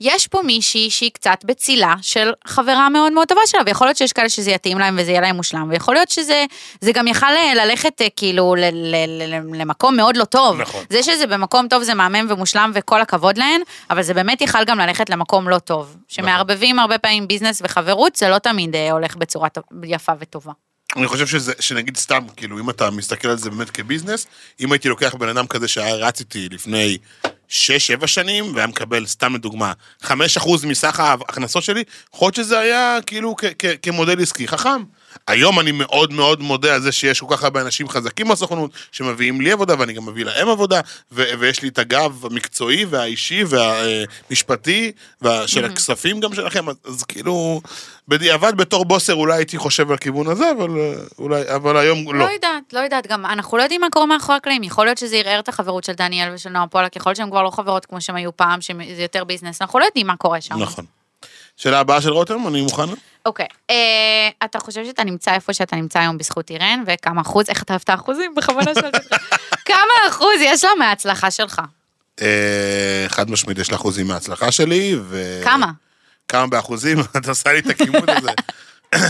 יש פה מישהי שהיא קצת בצילה של חברה מאוד מאוד טובה שלה, ויכול להיות שיש כאלה שזה יתאים להם וזה יהיה להם מושלם, ויכול להיות שזה זה גם יכל אה, ללכת אה, כאילו ל, ל, ל, ל, למקום מאוד לא טוב. נכון. זה שזה במקום טוב זה מהמם ומושלם וכל הכבוד להן, אבל זה באמת יכל גם ללכת למקום לא טוב. שמערבבים הרבה פעמים ביזנס וחברות, זה לא תמיד אה, הולך בצורה יפה וטובה. אני חושב שזה, שנגיד סתם, כאילו, אם אתה מסתכל על זה באמת כביזנס, אם הייתי לוקח בן אדם כזה שהיה רץ איתי לפני 6-7 שנים, והיה מקבל, סתם לדוגמה, 5% מסך ההכנסות שלי, יכול להיות שזה היה כאילו כמודל עסקי חכם. היום אני מאוד מאוד מודה על זה שיש כל כך הרבה אנשים חזקים בסוכנות, שמביאים לי עבודה, ואני גם מביא להם עבודה, ו- ויש לי את הגב המקצועי והאישי והמשפטי, של הכספים גם שלכם, אז, אז כאילו, בדיעבד בתור בוסר אולי הייתי חושב על הכיוון הזה, אבל, אה, אולי, אבל היום לא לא. יודעת, לא יודעת, גם אנחנו לא יודעים מה קורה מאחורי הקלעים, יכול להיות שזה ערער את החברות של דניאל ושל נועה פולק, יכול להיות שהן כבר לא חברות כמו שהן היו פעם, שזה יותר ביזנס, אנחנו לא יודעים מה קורה שם. נכון. שאלה הבאה של רותם, אני מוכן? אוקיי, אה, אתה חושב שאתה נמצא איפה שאתה נמצא היום בזכות אירן, וכמה אחוז, איך אתה אוהב את האחוזים? בכוונה שאלתי אותך. כמה אחוז יש לה מההצלחה שלך? אה, חד משמעית, יש לה אחוזים מההצלחה שלי, ו... כמה? כמה באחוזים? אתה עושה לי את הכיוון הזה.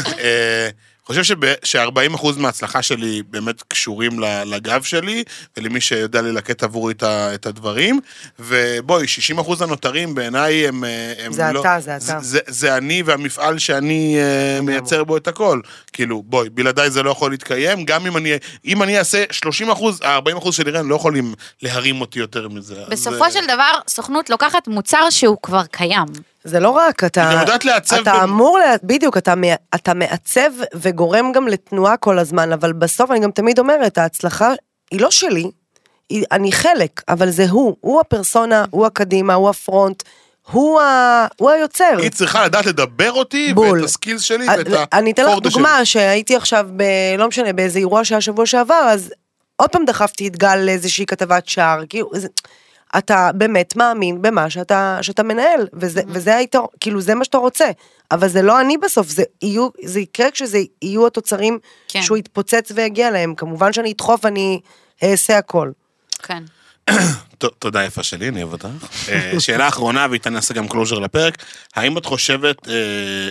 חושב שב- ש-40% מההצלחה שלי באמת קשורים ל- לגב שלי, ולמי שיודע ללקט עבורי את את הדברים. ובואי, 60% הנותרים בעיניי הם, אה, הם זה לא... אתה, זה אתה. זה, זה אני והמפעל שאני אה, מייצר בו את הכל. כאילו, בואי, בלעדיי זה לא יכול להתקיים, גם אם אני, אם אני אעשה 30 אחוז, ה-40 אחוז של אירן לא יכולים להרים אותי יותר מזה. בסופו אה, של דבר, סוכנות לוקחת מוצר שהוא כבר קיים. זה לא רק, אתה... היא גם יודעת לעצב אתה במ- אמור, לה- בדיוק, אתה, אתה מעצב וגורם גם לתנועה כל הזמן, אבל בסוף אני גם תמיד אומרת, ההצלחה היא לא שלי, היא, אני חלק, אבל זה הוא, הוא הפרסונה, הוא הקדימה, הוא הפרונט, הוא, ה, הוא היוצר. היא צריכה לדעת לדבר אותי, בול. ואת הסקילס שלי, אה, ואת אני אתן לך הפורטה שלי. דוגמה, שהייתי עכשיו, ב, לא משנה, באיזה אירוע שהיה שבוע שעבר, אז עוד פעם דחפתי את גל לאיזושהי כתבת שער, כאילו, זה, אתה באמת מאמין במה שאתה, שאתה מנהל, וזה, וזה היית, כאילו, זה מה שאתה רוצה, אבל זה לא אני בסוף, זה, יהיו, זה יקרה כשזה יהיו התוצרים כן. שהוא יתפוצץ ויגיע להם, כמובן שאני אדחוף, אני אעשה הכל. כן. תודה יפה שלי, אני אוהב אותך. אה, שאלה אחרונה, ואיתה נעשה גם closure לפרק. האם את חושבת אה,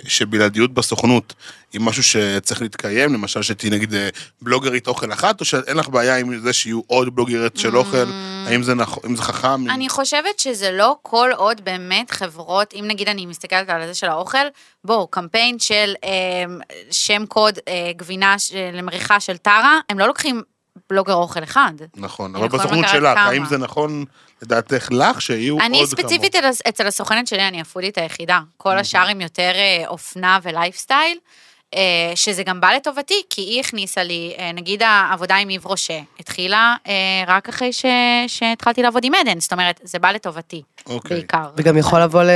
שבלעדיות בסוכנות היא משהו שצריך להתקיים? למשל שתהיי נגיד אה, בלוגרית אוכל אחת, או שאין לך בעיה עם זה שיהיו עוד בלוגרית של אוכל? האם זה נכון, אם זה חכם? אני חושבת שזה לא כל עוד באמת חברות, אם נגיד אני מסתכלת על זה של האוכל, בואו, קמפיין של שם קוד גבינה למריחה של טרה, הם לא לוקחים בלוגר אוכל אחד. נכון, אבל בסוכנות שלך, כמה. האם זה נכון לדעתך לך שיהיו עוד כמוך? אני ספציפית אצל- אצל הסוכנת שלי, אני הפודית היחידה. כל השאר הם יותר אה, אופנה ולייפסטייל. אה, שזה גם בא לטובתי, כי היא הכניסה לי, אה, נגיד העבודה עם איב רושה, התחילה רק אחרי ש... שהתחלתי לעבוד עם עדן, זאת אומרת, זה בא לטובתי, אוקיי. בעיקר. וגם יכול לבוא ל...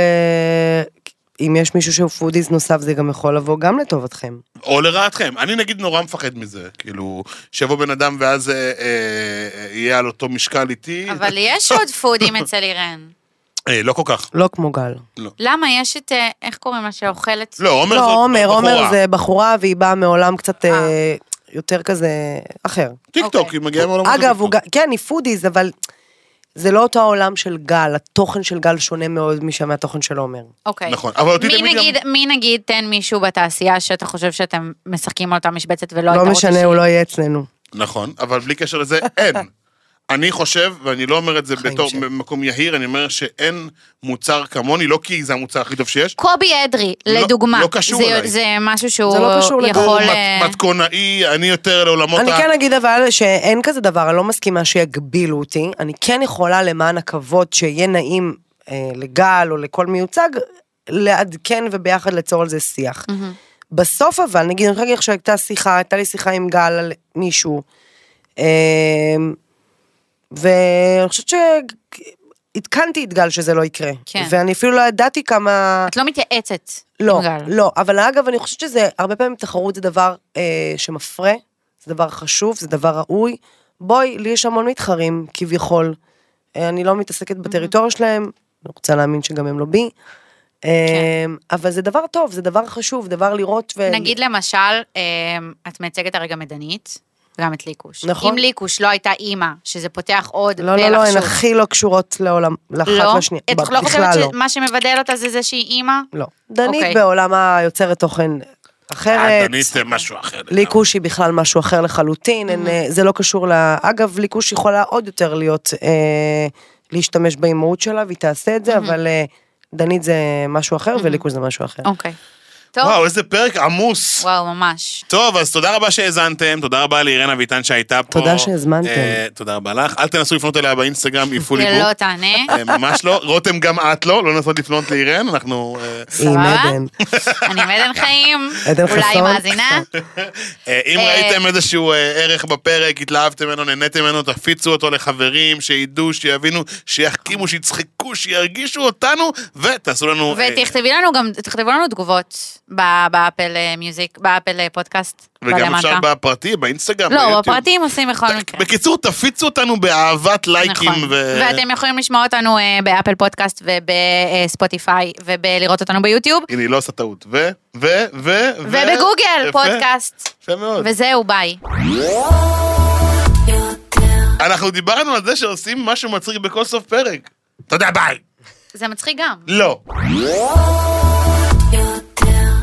אם יש מישהו שהוא foodies נוסף, זה גם יכול לבוא גם לטובתכם. או לרעתכם. אני נגיד נורא מפחד מזה, כאילו, שיבוא בן אדם ואז אה, אה, יהיה על אותו משקל איתי. אבל יש עוד foodies אצל עדן. אה, לא כל כך. לא כמו גל. למה? יש את, אה, איך קוראים לה שאוכלת? לא, עומר לא, עומר, עומר בחורה. זה בחורה והיא באה מעולם קצת אה. אה, יותר כזה אחר. טיק טוק, אוקיי. היא מגיעה מעולם אגב, הוא, כן, היא foodies, אבל זה לא אותו העולם של גל, התוכן של גל שונה מאוד משם מהתוכן של עומר. אוקיי. נכון, אבל אותי מי תמיד נגיד, גם- מי נגיד, תן מישהו בתעשייה שאתה חושב שאתם משחקים על אותה משבצת ולא לא רוצה משנה, שיהיה? הוא לא יהיה אצלנו. נכון, אבל בלי קשר לזה, אין. אני חושב, ואני לא אומר את זה בתור שלי. מקום יהיר, אני אומר שאין מוצר כמוני, לא כי זה המוצר הכי טוב שיש. קובי אדרי, לא- לדוגמה. לא קשור זה, אליי. זה משהו שהוא זה לא קשור הוא יכול... מת- אה, מתכונאי, אני יותר לעולמות אני ה... כן אגיד אבל שאין כזה דבר, אני לא מסכימה שיגבילו אותי. אני כן יכולה למען הכבוד שיהיה נעים אה, לגל או לכל מיוצג, לעדכן וביחד ליצור על זה שיח. בסוף אבל, נגיד, אני יכולה להגיד לך שהייתה שיחה, הייתה לי שיחה עם גל על מישהו, אה, ואני חושבת שעדכנתי את גל שזה לא יקרה. כן. ואני אפילו לא ידעתי כמה... את לא מתייעצת. לא, עם גל. לא, אבל אגב, אני חושבת שזה, הרבה פעמים תחרות זה דבר אה, שמפרה, זה דבר חשוב, זה דבר ראוי. בואי, לי יש המון מתחרים, כביכול. אה, אני לא מתעסקת בטריטוריה שלהם, אני רוצה להאמין שגם הם לא בי. אה, אבל זה דבר טוב, זה דבר חשוב, דבר לראות ו... נגיד למשל, אה, את מייצגת הרגע מדנית, וגם את ליקוש. נכון. אם ליקוש לא הייתה אימא, שזה פותח עוד לא, לא, לא, הן הכי לא קשורות לעולם, לאחת לא? לשנייה. את לא חושבת לא. שמה שמבדל אותה זה זה שהיא אימא? לא. דנית אוקיי. בעולם היוצרת תוכן אחרת. אה, דנית אה, משהו אחר. ליקוש היא בכלל משהו אחר לחלוטין, אין, אה, זה לא קשור ל... אגב, ליקוש יכולה עוד יותר להיות, אה, להשתמש באימהות שלה, והיא תעשה את זה, אבל אה, דנית זה משהו אחר וליקוש זה משהו אחר. אוקיי. טוב. וואו, איזה פרק עמוס. וואו, ממש. טוב, אז תודה רבה שהאזנתם, תודה רבה לאירן אביטן שהייתה פה. תודה שהזמנתם. אה, תודה רבה לך. אל תנסו לפנות אליה באינסטגרם, יפולי בוק. לא תענה. אה, ממש לא. רותם, גם את לא, לא לנסות לפנות לאירן, אנחנו... אה, עם? עדן. אני עם עדן חיים. עדן אולי חסון. מאזינה. אה, אם אה, ראיתם איזשהו אה, ערך בפרק, התלהבתם ממנו, נהניתם ממנו, תפיצו אותו לחברים, שידעו, שיבינו, שיחכימו, שיצחקו, שירגישו אותנו, ותעשו לנו... אה, ותכתבי לנו גם, תכתבו לנו תגובות באפל אה, מיוזיק, באפל אה, פודקאסט. וגם בלמטה. אפשר בפרטי, באינסטגרם, לא. בפרטים עושים בכל מקרה. בקיצור, תפיצו אותנו באהבת לייקים. נכון. ו- ואתם יכולים לשמוע אותנו אה, באפל פודקאסט ובספוטיפיי ובלראות אותנו ביוטיוב. הנה, היא לא עושה טעות. ו... ו... ו... ו- ובגוגל פודקאסט. יפה מאוד. וזהו, ביי. אנחנו דיברנו על זה שעושים משהו מצחיק בכל סוף פרק. תודה, ביי. זה מצחיק גם. לא.